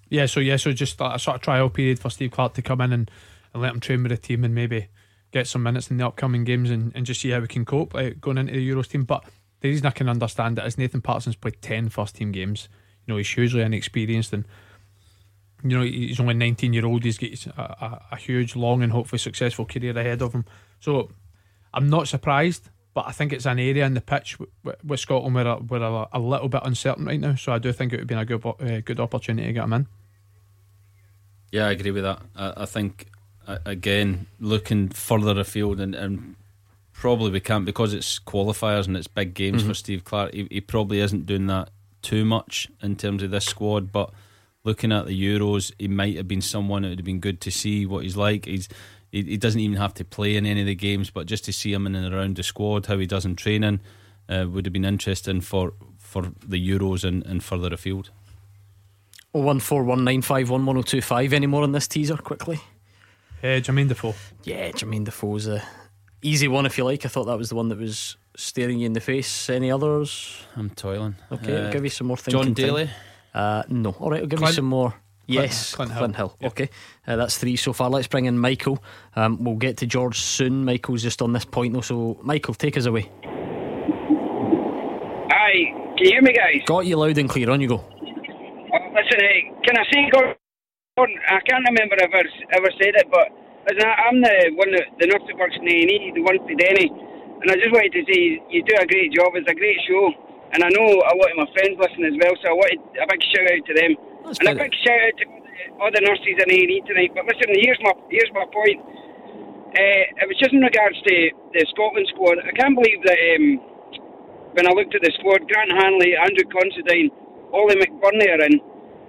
yeah. So yeah. So just a sort of trial period for Steve Clarke to come in and, and let him train with the team and maybe get some minutes in the upcoming games and, and just see how we can cope like, going into the Euros team. But the reason I can understand it is Nathan Patterson's played 10 first team games. You know, he's hugely inexperienced and you know he's only 19 year old. He's got a, a, a huge, long, and hopefully successful career ahead of him. So I'm not surprised but I think it's an area in the pitch with Scotland where we're a, a, little bit uncertain right now. So I do think it would be a good uh, good opportunity to get him in. Yeah, I agree with that. I, I think again looking further afield and, and, probably we can't because it's qualifiers and it's big games mm-hmm. for Steve Clarke. He, he probably isn't doing that too much in terms of this squad, but looking at the Euros, he might have been someone it would have been good to see what he's like. He's he, he doesn't even have to play in any of the games, but just to see him in and around the squad, how he does in training, uh, would have been interesting for, for the Euros and, and further afield. Oh, one four one nine five one one zero oh two five. Any more on this teaser quickly? Uh, Jermaine Defoe. Yeah, Jermaine Defoe's a easy one if you like. I thought that was the one that was staring you in the face. Any others? I'm toiling. Okay, uh, I'll give you some more thinking. Jon Daly. Uh, no. All right, I'll give Clint, you some more. Yes, Clint, Clint Hill. Hill. Yep. Okay, uh, that's three so far. Let's bring in Michael. Um, we'll get to George soon. Michael's just on this point though, so Michael, take us away. Hi, can you hear me, guys? Got you loud and clear. On you go. Uh, listen, hey, can I say Gordon? I can't remember if I ever said it, but listen, I'm the one that the nurse that works in A&E, the one for Denny, and I just wanted to say you do a great job. It's a great show, and I know a lot of my friends listen as well, so I wanted a big shout out to them. That's and a big shout out to all the nurses in A&E tonight. But listen, here's my here's my point. Uh, it was just in regards to the Scotland squad. I can't believe that um, when I looked at the squad, Grant Hanley, Andrew Considine, Ollie McBurnie are in.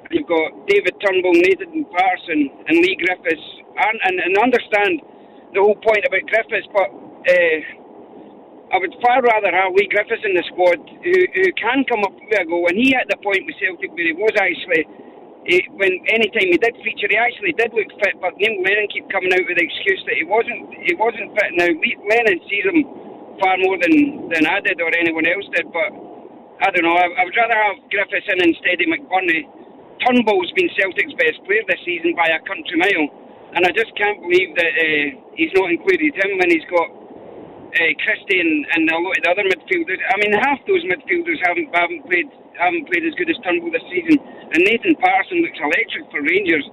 you've got David Turnbull, Nathan Patterson, and Leigh Griffiths. And, and, and understand the whole point about Griffiths, but uh, I would far rather have Leigh Griffiths in the squad who, who can come up with a goal. And he at the point with Celtic where he was actually, he, when any time he did feature, he actually did look fit. But Neil Lennon keep coming out with the excuse that he wasn't he wasn't fit. Now Lennon sees him far more than, than I did or anyone else did. But I don't know. I, I would rather have Griffiths in instead of McBurnie. Turnbull's been Celtic's best player this season by a country mile, and I just can't believe that uh, he's not included him when he's got uh, Christie and, and a lot of the other midfielders. I mean, half those midfielders haven't haven't played haven't played as good as Turnbull this season, and Nathan Patterson looks electric for Rangers.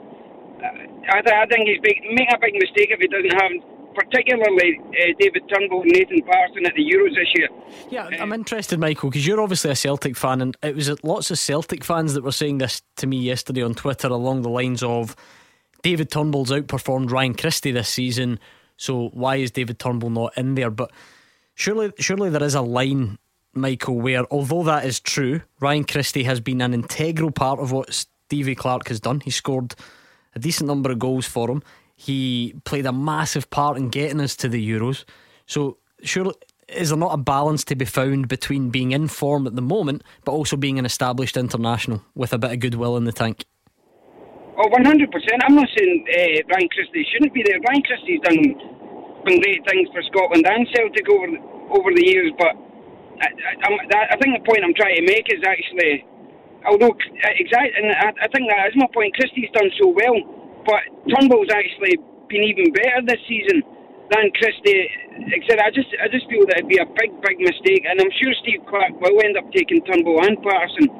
Uh, I, I think he's big, making a big mistake if he doesn't have, particularly uh, David Turnbull and Nathan Patterson at the Euros this year. Yeah, I'm interested, Michael, because you're obviously a Celtic fan, and it was lots of Celtic fans that were saying this to me yesterday on Twitter along the lines of David Turnbull's outperformed Ryan Christie this season, so why is David Turnbull not in there? But surely, surely there is a line, Michael, where although that is true, Ryan Christie has been an integral part of what Stevie Clarke has done. He scored a decent number of goals for him. He played a massive part in getting us to the Euros. So surely is there not a balance to be found between being in form at the moment but also being an established international with a bit of goodwill in the tank? Oh, 100%. I'm not saying uh, Ryan Christie shouldn't be there. Ryan Christie's done, done great things for Scotland and Celtic over over the years, but I, I, I think the point I'm trying to make is actually, although exact, and I, I think that is my point. Christie's done so well, but Turnbull's actually been even better this season than Christie. Except I just I just feel that it'd be a big big mistake, and I'm sure Steve Clarke will end up taking Turnbull and Patterson,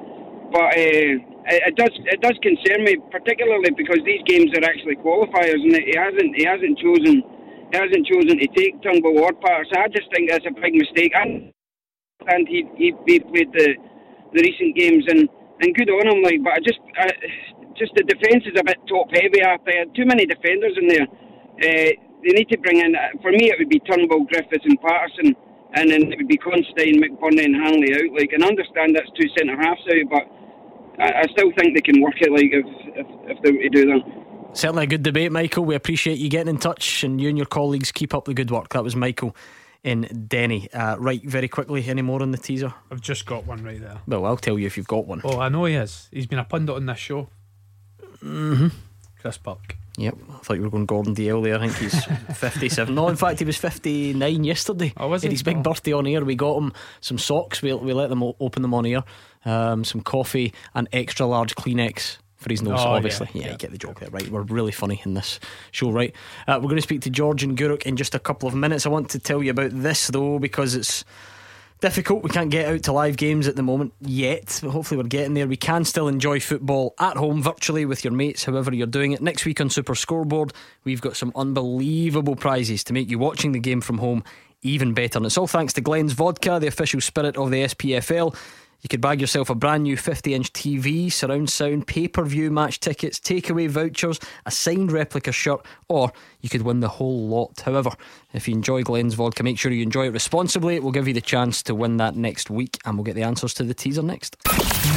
but. Uh, it, does it does concern me, particularly because these games are actually qualifiers, and he hasn't he hasn't chosen he hasn't chosen to take Turnbull or Patterson. I just think that's a big mistake. And and he he, he played the the recent games and, and good on him, like. But I just I, just the defence is a bit top heavy. I think too many defenders in there. Uh, they need to bring in. For me, it would be Turnbull, Griffiths, and Patterson, and then it would be Considine, McBurnie, and Hanley out. Like, and understand that's two centre halves out, but I, I still think they can work it like if, if, if they were to do that. Certainly a good debate, Michael. We appreciate you getting in touch and you and your colleagues keep up the good work. That was Michael in Denny. Uh, right, very quickly, any more on the teaser? I've just got one right there. Well, I'll tell you if you've got one. Oh, I know he is. He's been a pundit on this show. Mm-hmm. Chris Burke. Yep, I thought you were going Gordon Dalziel there. I think he's 57. No, in fact, he was 59 yesterday. Oh, was he? Had his big Oh. birthday on air. We got him some socks. We, we let them open them on air. Um, some coffee and extra large Kleenex for his nose, Oh, obviously. yeah, Yeah, you get the joke there, right? We're really funny in this show, right? Uh, we're going to speak to George and Gourock in just a couple of minutes. I want to tell you about this, though, because it's difficult. We can't get out to live games at the moment yet, but hopefully we're getting there. We can still enjoy football at home virtually with your mates, however you're doing it. Next week on Super Scoreboard, we've got some unbelievable prizes to make you watching the game from home even better. And it's all thanks to Glen's Vodka, the official spirit of the SPFL. You could bag yourself a brand new 50 inch TV, surround sound, pay per view match tickets, takeaway vouchers, a signed replica shirt, or you could win the whole lot. However, if you enjoy Glen's vodka, make sure you enjoy it responsibly. We'll give you the chance to win that next week, and we'll get the answers to the teaser next.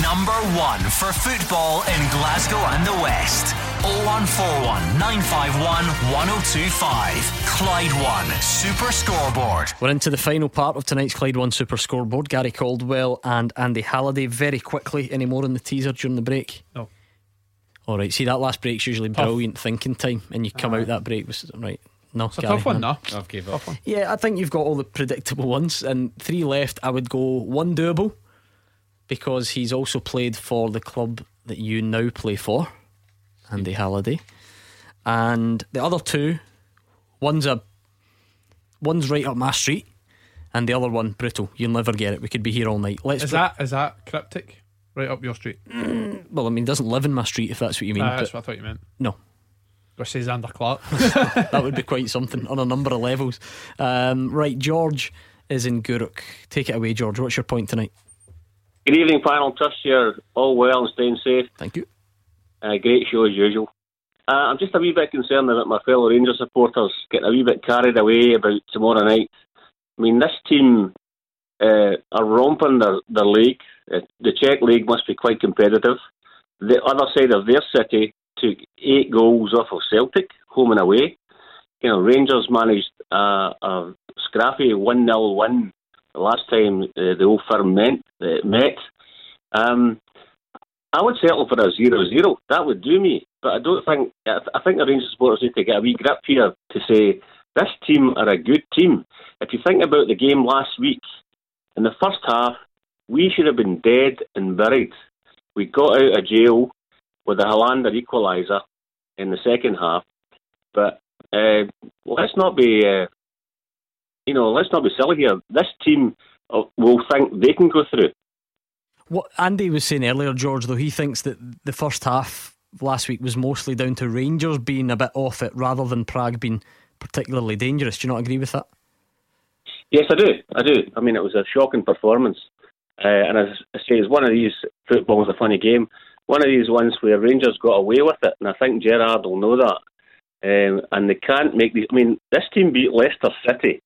Number one for football in Glasgow and the West. 0141 951 1025. Clyde One Super Scoreboard. We're into the final part of tonight's Clyde One Super Scoreboard. Gary Caldwell and Andy Halliday. Very quickly, any more on the teaser during the break? No. All right. See that last break's usually Tough. brilliant thinking time, and you come Aye. out that break was right. No, It's a tough one, no. no. I've gave up. Yeah, I think you've got all the predictable ones, and three left. I would go one doable because he's also played for the club that you now play for, Andy Halliday, and the other two, one's a one's right up my street, and the other one brutal. You'll never get it. We could be here all night. Let's Is put- that is that cryptic? Right up your street. well, I mean, doesn't live in my street if that's what you mean. That's what I thought you meant. no, Go say Zander Clark. that would be quite something on a number of levels. Um, right, George is in Gourock. Take it away, George. What's your point tonight? Good evening, panel. Trust you're all well and staying safe. Thank you. Uh, great show as usual. Uh, I'm just a wee bit concerned about my fellow Rangers supporters getting a wee bit carried away about tomorrow night. I mean, this team uh, are romping their, their league. Uh, the Czech league must be quite competitive. the other side of their city took eight goals off of Celtic, home and away. You know, Rangers managed a scrappy 1 0 win the last time uh, the old firm met. Uh, met. Um, I would settle for a 0 0. That would do me. But I don't think, I think the Rangers supporters need to get a wee grip here to say this team are a good team. If you think about the game last week, in the first half, we should have been dead and buried. We got out of jail with the Helander equaliser in the second half. But uh, let's not be, uh, you know, let's not be silly here. This team uh, will think they can go through. What Andy was saying earlier, George, though, he thinks that the first half last week was mostly down to Rangers being a bit off it rather than Prague being particularly dangerous. Do you not agree with that? Yes, I do. I do. I mean, it was a shocking performance. Uh, and as I say, it's one of these football's a funny game. One of these ones where Rangers got away with it, and I think Gerrard will know that. Um, and they can't make these. I mean, this team beat Leicester City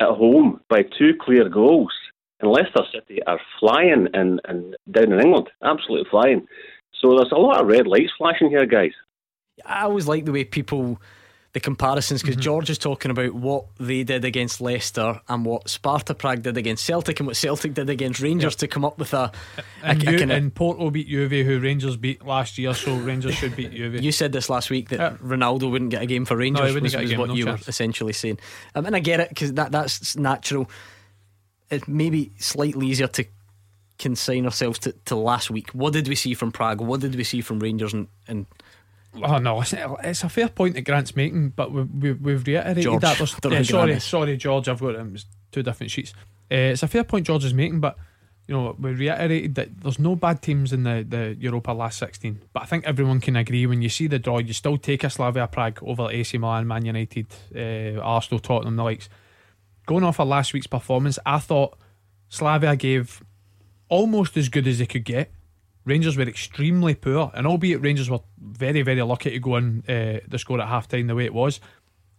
at home by two clear goals, and Leicester City are flying in, in down in England, absolutely flying. So there's a lot of red lights flashing here, guys. I always like the way people the comparisons because Mm-hmm. George is talking about what they did against Leicester and what Sparta Prague did against Celtic and what Celtic did against Rangers to come up with a, a, And, a you, kinda- and Porto beat Juve, who Rangers beat last year, so Rangers should beat Juve. You said this last week that Ronaldo wouldn't get a game for Rangers. No, he wouldn't was, get a was what no you chance. were essentially saying, um, and I get it because that that's natural. It's maybe slightly easier to consign ourselves to, to last week. What did we see from Prague? What did we see from Rangers? And, and Oh no, it's, a fair point that Grant's making, but we, we, we've reiterated George, that. Yeah, sorry, sorry, George. I've got um, two different sheets. Uh, it's a fair point George is making, but you know we reiterated that there's no bad teams in the, the Europa last 16. But I think everyone can agree when you see the draw, you still take a Slavia Prague over AC Milan, Man United, uh, Arsenal, Tottenham, the likes. Going off of last week's performance, I thought Slavia gave almost as good as they could get. Rangers were extremely poor, and albeit Rangers were very, very lucky to go on uh, the score at half time the way it was,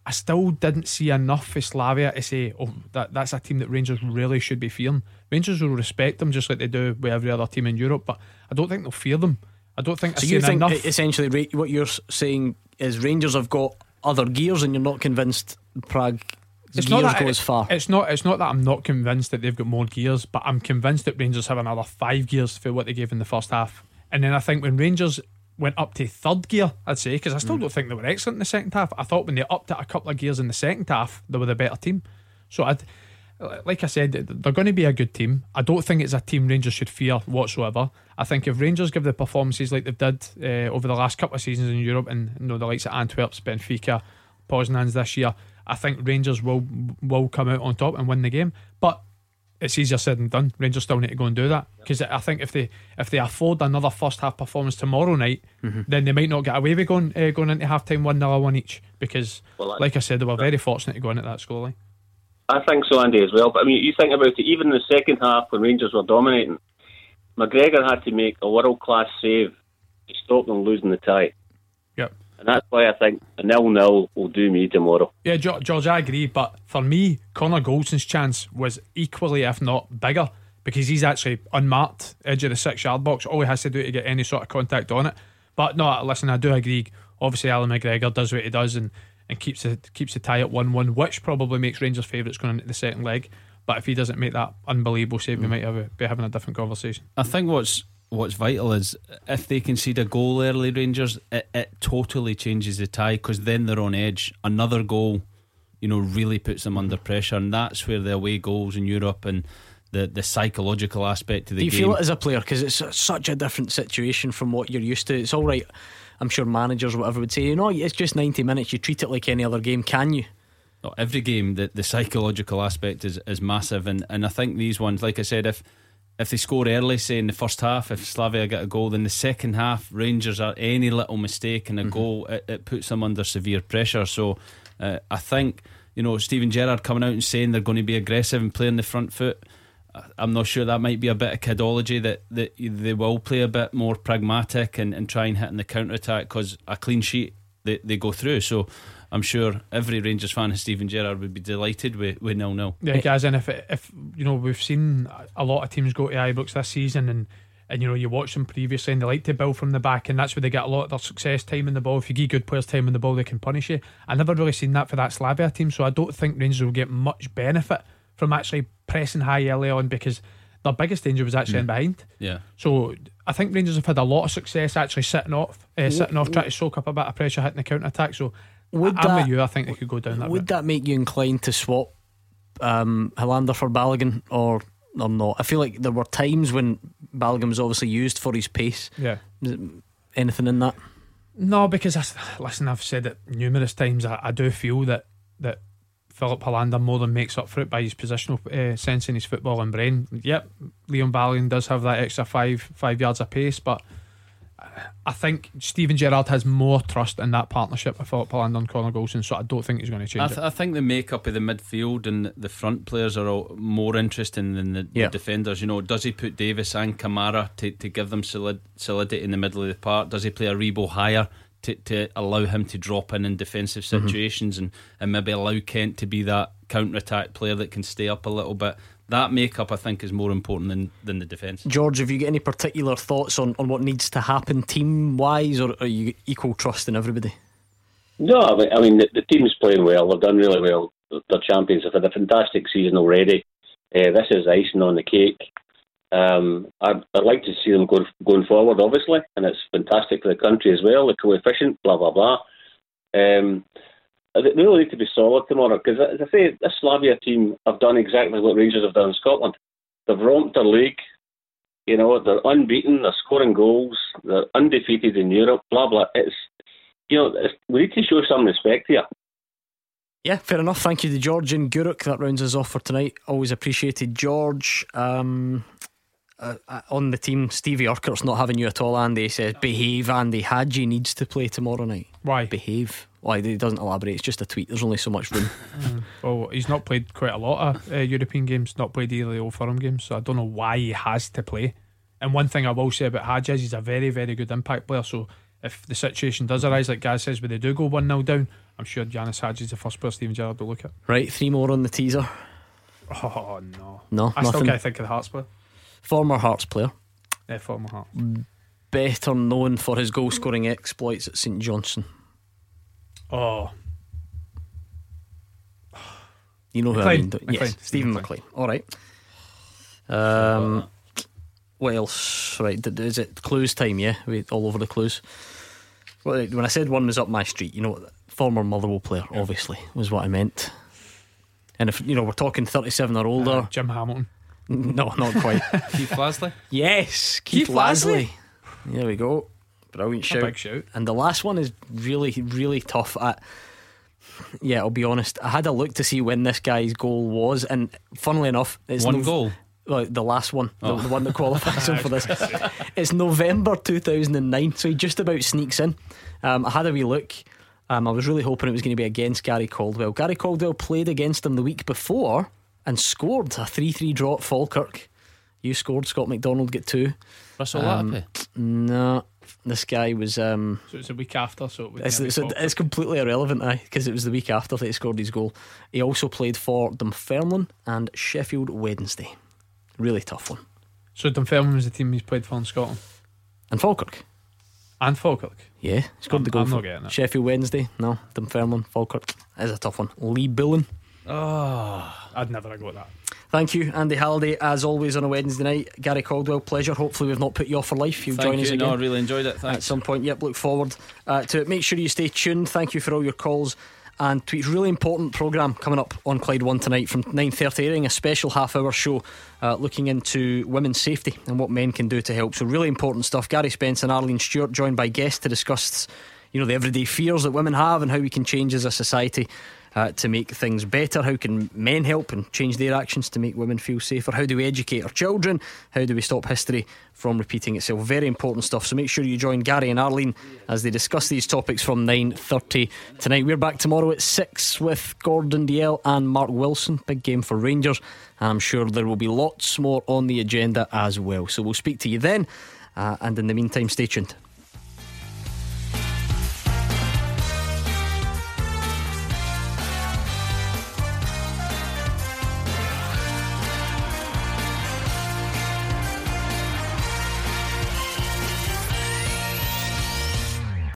I still didn't see enough for Slavia to say, oh, that, that's a team that Rangers really should be fearing. Rangers will respect them just like they do with every other team in Europe, but I don't think they'll fear them. I don't think so you think enough. essentially what you're saying is Rangers have got other gears, and you're not convinced Prague It's gears not that far. It's not. It's not that I'm not convinced that they've got more gears, but I'm convinced that Rangers have another five gears for what they gave in the first half. And then I think when Rangers went up to third gear, I'd say because I Mm. still don't think they were excellent in the second half. I thought when they upped it a couple of gears in the second half, they were the better team. So I'd. Like I said, they're going to be a good team. I don't think it's a team Rangers should fear whatsoever. I think if Rangers give the performances like they've did uh, over the last couple of seasons in Europe, and you know the likes of Antwerp's, Benfica, Poznan's this year, I think Rangers will will come out on top and win the game. But it's easier said than done. Rangers still need to go and do that because I think if they if they afford another first half performance tomorrow night, then they might not get away with going uh, going into half time one 0 one each because, Well, like I said, they were very fortunate to go in at that scoreline. I think so, Andy, as well. But I mean, you think about it, even in the second half when Rangers were dominating, McGregor had to make a world class save to stop them losing the tie. Yep. And that's why I think a nil nil will do me tomorrow. Yeah, Jo- George, I agree. But for me, Connor Goldson's chance was equally, if not bigger, because he's actually unmarked edge of the six yard box. All he has to do to get any sort of contact on it. But no, listen, I do agree. Obviously, Allan McGregor does what he does and, and keeps the keeps the tie at one one, which probably makes Rangers favourites going into the second leg. But if he doesn't make that unbelievable save, we mm. might have a, be having a different conversation. I think what's what's vital is if they concede a goal early, Rangers, it, it totally changes the tie because then they're on edge. Another goal, you know, really puts them under mm-hmm. pressure, and that's where the away goals in Europe and the the psychological aspect of the game. Do you game. feel it as a player because it's such a different situation from what you're used to? It's all right. I'm sure managers or whatever would say, you know, it's just 90 minutes. You treat it like any other game, can you? Every game, the, the psychological aspect is, is massive, and, and I think these ones, like I said, if if they score early, say in the first half, if Slavia get a goal, then the second half, Rangers are any little mistake and a goal, it, it puts them under severe pressure. So uh, I think you know Steven Gerrard coming out and saying they're going to be aggressive and playing the front foot. I'm not sure that might be a bit of kidology that, that they will play a bit more pragmatic and, and try and hit in the counter attack because a clean sheet they, they go through. So I'm sure every Rangers fan of Steven Gerrard would be delighted with, with nil nil. Yeah, guys, and if if you know we've seen a lot of teams go to Ibrox this season, and And you know, you watch them previously and they like to build from the back, and that's where they get a lot of their success time in the ball. If you give good players time in the ball, they can punish you. I never really seen that for that Slavia team, so I don't think Rangers will get much benefit from actually pressing high early on because their biggest danger was actually in behind. Yeah. So I think Rangers have had a lot of success actually sitting off, uh, sitting off, trying to soak up a bit of pressure, hitting the counter attack. So Would I'm that- with you. I think they could go down that. Would route. that make you inclined to swap um, Helander for Balogun or or not? I feel like there were times when Balogun was obviously used for his pace. Yeah. Anything in that? No, because I, listen, I've said it numerous times. I, I do feel that that Filip Helander more than makes up for it by his positional uh, sense in his football and brain. Yep, Leon Balogun does have that extra five five yards of pace, but I think Steven Gerrard has more trust in that partnership with Filip Helander and Connor Goldson, so I don't think he's going to I, change th- it. I think the makeup of the midfield and the front players are all more interesting than the, the defenders. You know, does he put Davis and Kamara to, to give them solid, solidity in the middle of the park? Does he play Aribo higher to, to allow him to drop in in defensive Mm-hmm. Mhm. situations and, and maybe allow Kent to be that counter attack player that can stay up a little bit? That makeup, I think, is more important than, than the defence. George, have you got any particular thoughts on, on what needs to happen team wise, or are you equal trust in everybody? No, I mean, I mean the, the team's playing well. They've done really well. They're champions. They've had a fantastic season already. Uh, this is icing on the cake. Um, I'd, I'd like to see them go, going forward, obviously, and it's fantastic for the country as well. The coefficient, blah blah blah. Um, they really need to be solid tomorrow because, as I say, this Slavia team have done exactly what Rangers have done in Scotland. They've romped their league. You know, they're unbeaten. They're scoring goals. They're undefeated in Europe. Blah blah. It's you know, it's, we need to show some respect here. Yeah, fair enough. Thank you to George and Gourock. That rounds us off for tonight. Always appreciated. George, um, uh, uh, on the team, Stevie Urquhart's not having you at all, Andy. He says, behave, Andy. Hagi needs to play tomorrow night. Why? Behave. Why? He doesn't elaborate. It's just a tweet. There's only so much room. Mm. Well, he's not played quite a lot of uh, European games, not played either of the Old Firm games, so I don't know why he has to play. And one thing I will say about Hagi is he's a very, very good impact player. So if the situation does arise, like Gaz says, where they do go 1 0 down, I'm sure Ianis Hagi's the first player Steven Gerrard will look at. right, three more on the teaser. Oh, no. No, I still can't think of the Hearts player. Former Hearts player. Yeah, former Heart. Better known for his goal scoring exploits at St Johnstone. Oh, You know who I mean? don't. Yes, Stephen McLean. All right. Um, what else? Right, d- is it clues time? Yeah, we all over the clues. Well, when I said one was up my street, you know, former Motherwell player, obviously, was what I meant. And if you know, we're talking thirty-seven or older. Uh, Jim Hamilton. No, not quite. Keith Lasley? Yes, Keith, Keith Lasley. Lasley. There we go. Brilliant shout. big shout. And the last one is really, really tough. At yeah, I'll be honest. I had a look to see when this guy's goal was, and funnily enough, it's One Nov- goal? Well, the last one, the- Oh. the, one that qualifies him for this. It's November 2009, so he just about sneaks in. Um, I had a wee look. Um, I was really hoping it was going to be against Gary Caldwell. Gary Caldwell played against him the week before and scored a 3 3 draw at Falkirk. You scored, Scott McDonald get two. Russell Um, Latapy? No, this guy was. Um, So it's a week after, so it it's, it's, it's completely irrelevant, aye, because it was the week after that he scored his goal. He also played for Dunfermline and Sheffield Wednesday. Really tough one. So Dunfermline was the team he's played for in Scotland. And Falkirk. And Falkirk. Yeah, he scored the goal. I'm not for. Sheffield Wednesday. No, Dunfermline, Falkirk. Is a tough one. Lee Bullen. Oh, I'd never have got that. Thank you, Andy Halliday, as always on a Wednesday night. Gary Caldwell, pleasure. Hopefully, we've not put you off for life. You'll Thank join us again. No, I really enjoyed it. at some point. Yep, look forward uh, to it. Make sure you stay tuned. Thank you for all your calls and tweets. Really important programme coming up on Clyde One tonight from nine thirty, airing a special half hour show uh, looking into women's safety and what men can do to help. So really important stuff. Gary Spence and Arlene Stewart joined by guests to discuss, you know, the everyday fears that women have and how we can change as a society. Uh, to make things better, how can men help and change their actions to make women feel safer? How do we educate our children? How do we stop history from repeating itself? Very important stuff. So make sure you join Gary and Arlene as they discuss these topics from nine thirty tonight. We're back tomorrow at six with Gordon Dalziel and Mark Wilson. Big game for Rangers, and I'm sure there will be lots more on the agenda as well. So we'll speak to you then, uh, and in the meantime, stay tuned.